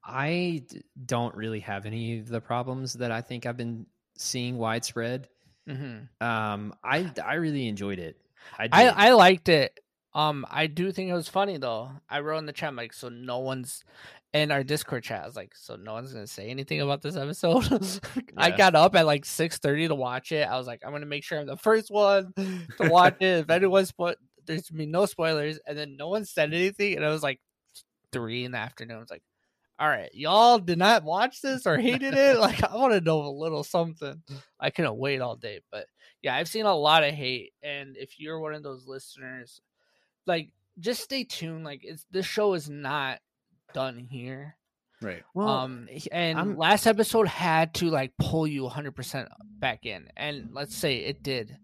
I don't really have any of the problems that I think I've been seeing widespread. Mhm. Um, I I really enjoyed it. I I. I liked it. Um, I do think it was funny though. I wrote in the chat like, so no one's in our Discord chat. I was like, so no one's gonna say anything about this episode. I got up at like six thirty to watch it. I was like, I'm gonna make sure I'm the first one to watch it. If anyone spo- there's gonna be no spoilers, and then no one said anything, and it was like three in the afternoon. I was like, all right, y'all did not watch this or hated it. Like, I want to know a little something. I couldn't wait all day, but yeah, I've seen a lot of hate, and if you're one of those listeners, like, just stay tuned. Like, it's this show is not done here. Right. well, um, and I'm- last episode had to like pull you 100 percent back in, and let's say it did.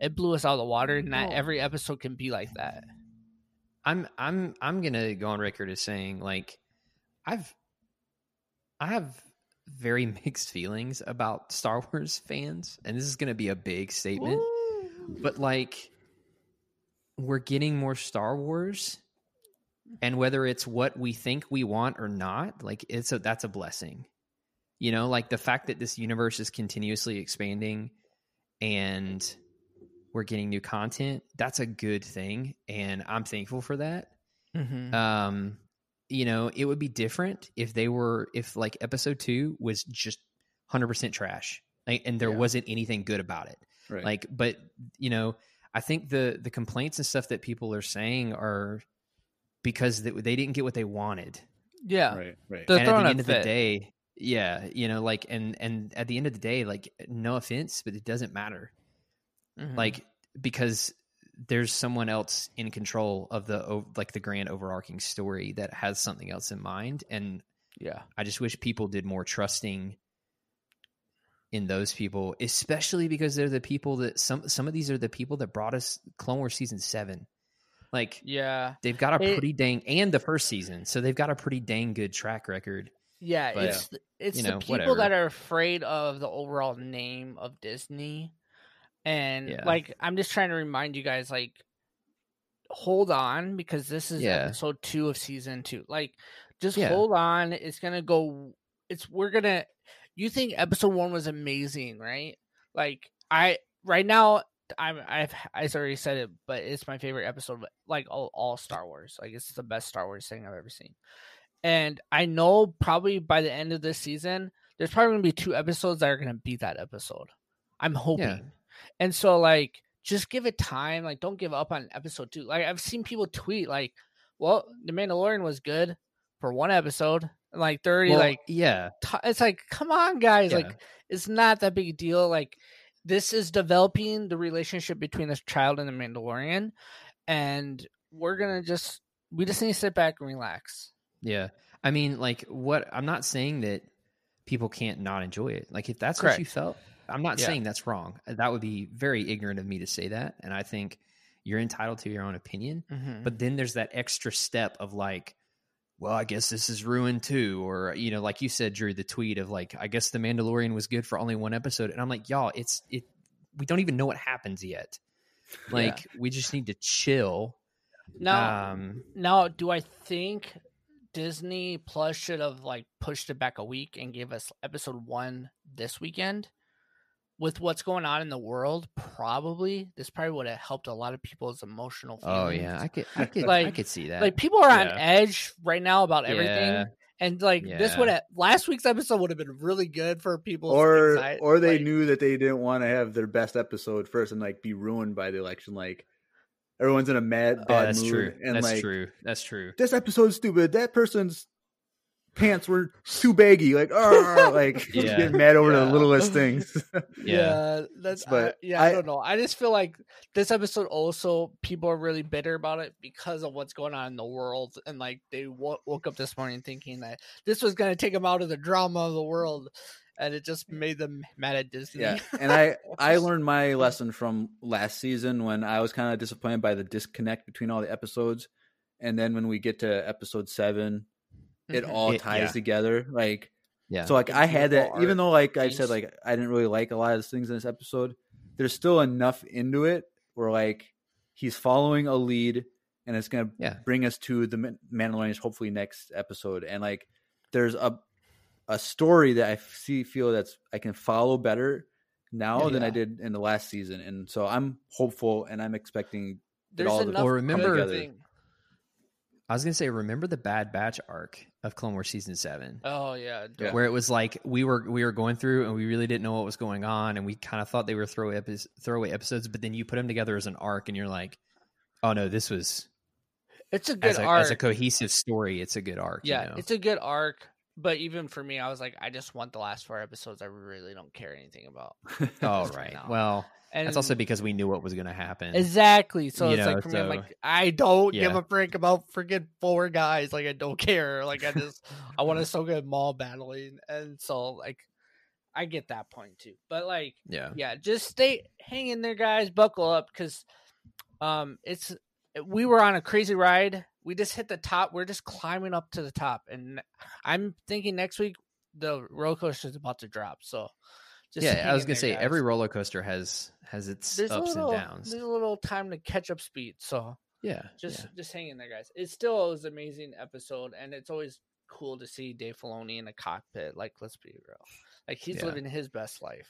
It blew us out of the water. and Not Well- every episode can be like that. I'm I'm I'm gonna go on record as saying like I've I have very mixed feelings about Star Wars fans, and this is gonna be a big statement. But like we're getting more Star Wars, and whether it's what we think we want or not, like it's a that's a blessing. You know, like the fact that this universe is continuously expanding and we're getting new content, that's a good thing. And I'm thankful for that. Mm-hmm. Um, you know, it would be different if they were if like episode two was just hundred percent trash. Like, and there Yeah. wasn't anything good about it. Right. Like, but you know, I think the the complaints and stuff that people are saying are because they, they didn't get what they wanted. yeah, right. Right. They're and at the end of the day, yeah, you know, like, and and at the end of the day, like, no offense, but it doesn't matter. Mhm. like because there's someone else in control of the like the grand overarching story that has something else in mind and yeah, I just wish people did more trusting in those people, especially because they're the people that some some of these are the people that brought us Clone Wars season seven. Like yeah, they've got a It- pretty dang and the first season, so they've got a pretty dang good track record. yeah. But, it's it's you the people whatever. that are afraid of the overall name of Disney, and Yeah. like I'm just trying to remind you guys, like, hold on because this is Yeah. episode two of season two. Like, just Yeah. hold on. It's gonna go. It's we're gonna. You think episode one was amazing, right? Like I right now. I'm I've I already said it, but it's my favorite episode. Like all, all Star Wars, like it's the best Star Wars thing I've ever seen. And I know probably by the end of this season, there's probably gonna be two episodes that are gonna beat that episode. I'm hoping. And so like just give it time. Like don't give up on episode two. Like I've seen people tweet like, well, The Mandalorian was good for one episode. Like 30, Well, like yeah, t- it's like, come on, guys. Yeah. Like it's not that big a deal. Like this is developing the relationship between this child and the Mandalorian. And we're gonna just we just need to sit back and relax. yeah. I mean, like what I'm not saying that people can't not enjoy it. Like if that's Correct. what you felt, I'm not Yeah. saying that's wrong. That would be very ignorant of me to say that, and I think you're entitled to your own opinion. Mm-hmm. But then there's that extra step of like, well, I guess this is ruined too, or you know, like you said, Drew, the tweet of like, I guess the Mandalorian was good for only one episode, and I'm like, y'all, it's it. We don't even know what happens yet. Like, we just need to chill. now um, Now, do I think Disney Plus should have like pushed it back a week and gave us episode one this weekend? With what's going on in the world, probably this probably would have helped a lot of people's emotional. Feelings. oh yeah, I could, I could, I could see that. like people are on edge right now about everything, Yeah. and like this would have last week's episode would have been really good for people. or or they knew that they didn't want to have their best episode first and like be ruined by the election. Like everyone's in a mad oh, bad that's mood, true. and That's like true. That's true. this episode's stupid. That person's pants were too baggy. Like, oh, like Yeah. getting mad over Yeah. the littlest things. Yeah. that's But I, yeah. I, I- don't know. I just feel like this episode also people are really bitter about it because of what's going on in the world, and like they wo- woke up this morning thinking that this was going to take them out of the drama of the world, and it just made them mad at Disney. yeah, and I I learned my lesson from last season when I was kind of disappointed by the disconnect between all the episodes, and then when we get to episode seven, it Mhm. all It- ties yeah. together. Like Yeah. So like It's I had beautiful that, even though like I said, like I didn't really like a lot of the things in this episode. There's still enough into it where like he's following a lead, and it's gonna Yeah. bring us to the Man- Mandalorians hopefully next episode. And like there's a a story that I see feel that's I can follow better now than I did in the last season, and so I'm hopeful and I'm expecting. There's all the- enough. Well, good remember- I was gonna say, remember the Bad Batch arc of Clone Wars season seven, Oh yeah, Yeah. where it was like we were we were going through and we really didn't know what was going on, and we kind of thought they were throwaway epi- throwaway episodes, but then you put them together as an arc, and you're like, oh no, this was it's a good as a, arc. as a cohesive story. It's a good arc. yeah, you know? it's a good arc. But even for me, I was like, I just want the last four episodes. I really don't care anything about. oh right right. now. Well, And that's also because we knew what was gonna happen. Exactly. So You it's know, like for me, I'm like, I don't give a frick about freaking four guys. Like I don't care. Like I just I want to so good Maul battling. And so like I get that point too. But like yeah. yeah, just stay hang in there, guys. Buckle up because um it's Uh, we were on a crazy ride. We just hit the top. We're just climbing up to the top. And I'm thinking next week the roller coaster is about to drop. So just yeah, I was gonna there, say guys. every roller coaster has has its there's ups little, and downs. There's a little time to catch up speed. So Yeah, just yeah. just hang in there, guys. It still is an amazing episode, and it's always cool to see Dave Filoni in a cockpit. Like, let's be real, like he's Yeah. living his best life.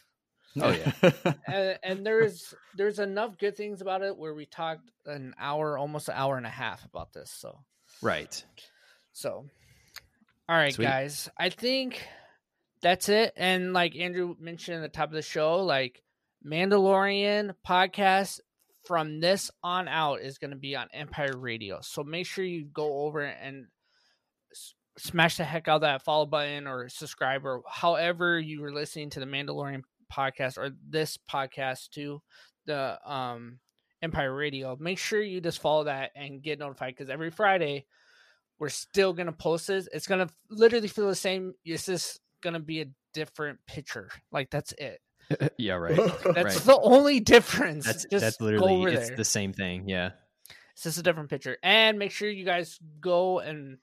Oh yeah, and, and there's there's enough good things about it where we talked an hour, almost an hour and a half about this. So right. so, all right, Sweet. guys. I think that's it. And like Andrew mentioned at the top of the show, like Mandalorian podcast from this on out is going to be on Empire Radio. So make sure you go over and smash the heck out of that follow button or subscribe or however you were listening to the Mandalorian podcast or this podcast to the um Empire Radio, make sure you just follow that and get notified because every Friday we're still gonna post this. It's gonna literally feel the same. It's just gonna be a different picture. Like that's it. yeah, right. That's right. the only difference. That's just that's go literally over it's there. the same thing. Yeah. It's just a different picture. And make sure you guys go and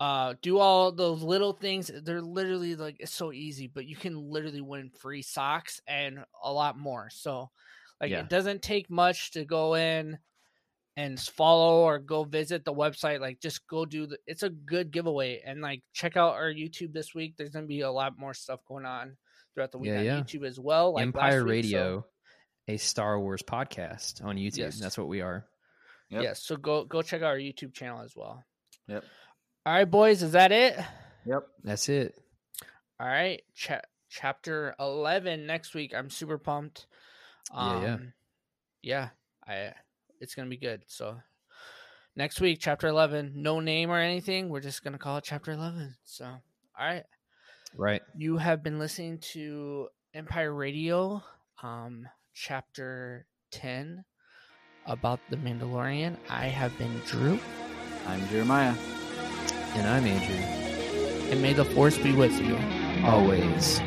uh do all those little things. They're literally like it's so easy, but you can literally win free socks and a lot more. So like Yeah. it doesn't take much to go in and follow or go visit the website. Like just go do the it's a good giveaway and like check out our YouTube this week. There's gonna be a lot more stuff going on throughout the week Yeah, on yeah. YouTube as well. Like Empire week, so- Radio, a Star Wars podcast on YouTube. Yes. That's what we are. Yep. Yes, so go go check out our YouTube channel as well. Yep. All right, boys, is that it? Yep. That's it. All right, cha- chapter eleven next week. I'm super pumped. Yeah, yeah. Um, yeah. I it's gonna be good. So next week, chapter eleven. No name or anything. We're just gonna call it chapter eleven. So all right, Right. you have been listening to Empire Radio, um, chapter ten about the Mandalorian. I have been Drew. I'm Jeremiah. And I'm Andrew. and may the force be with you. Always.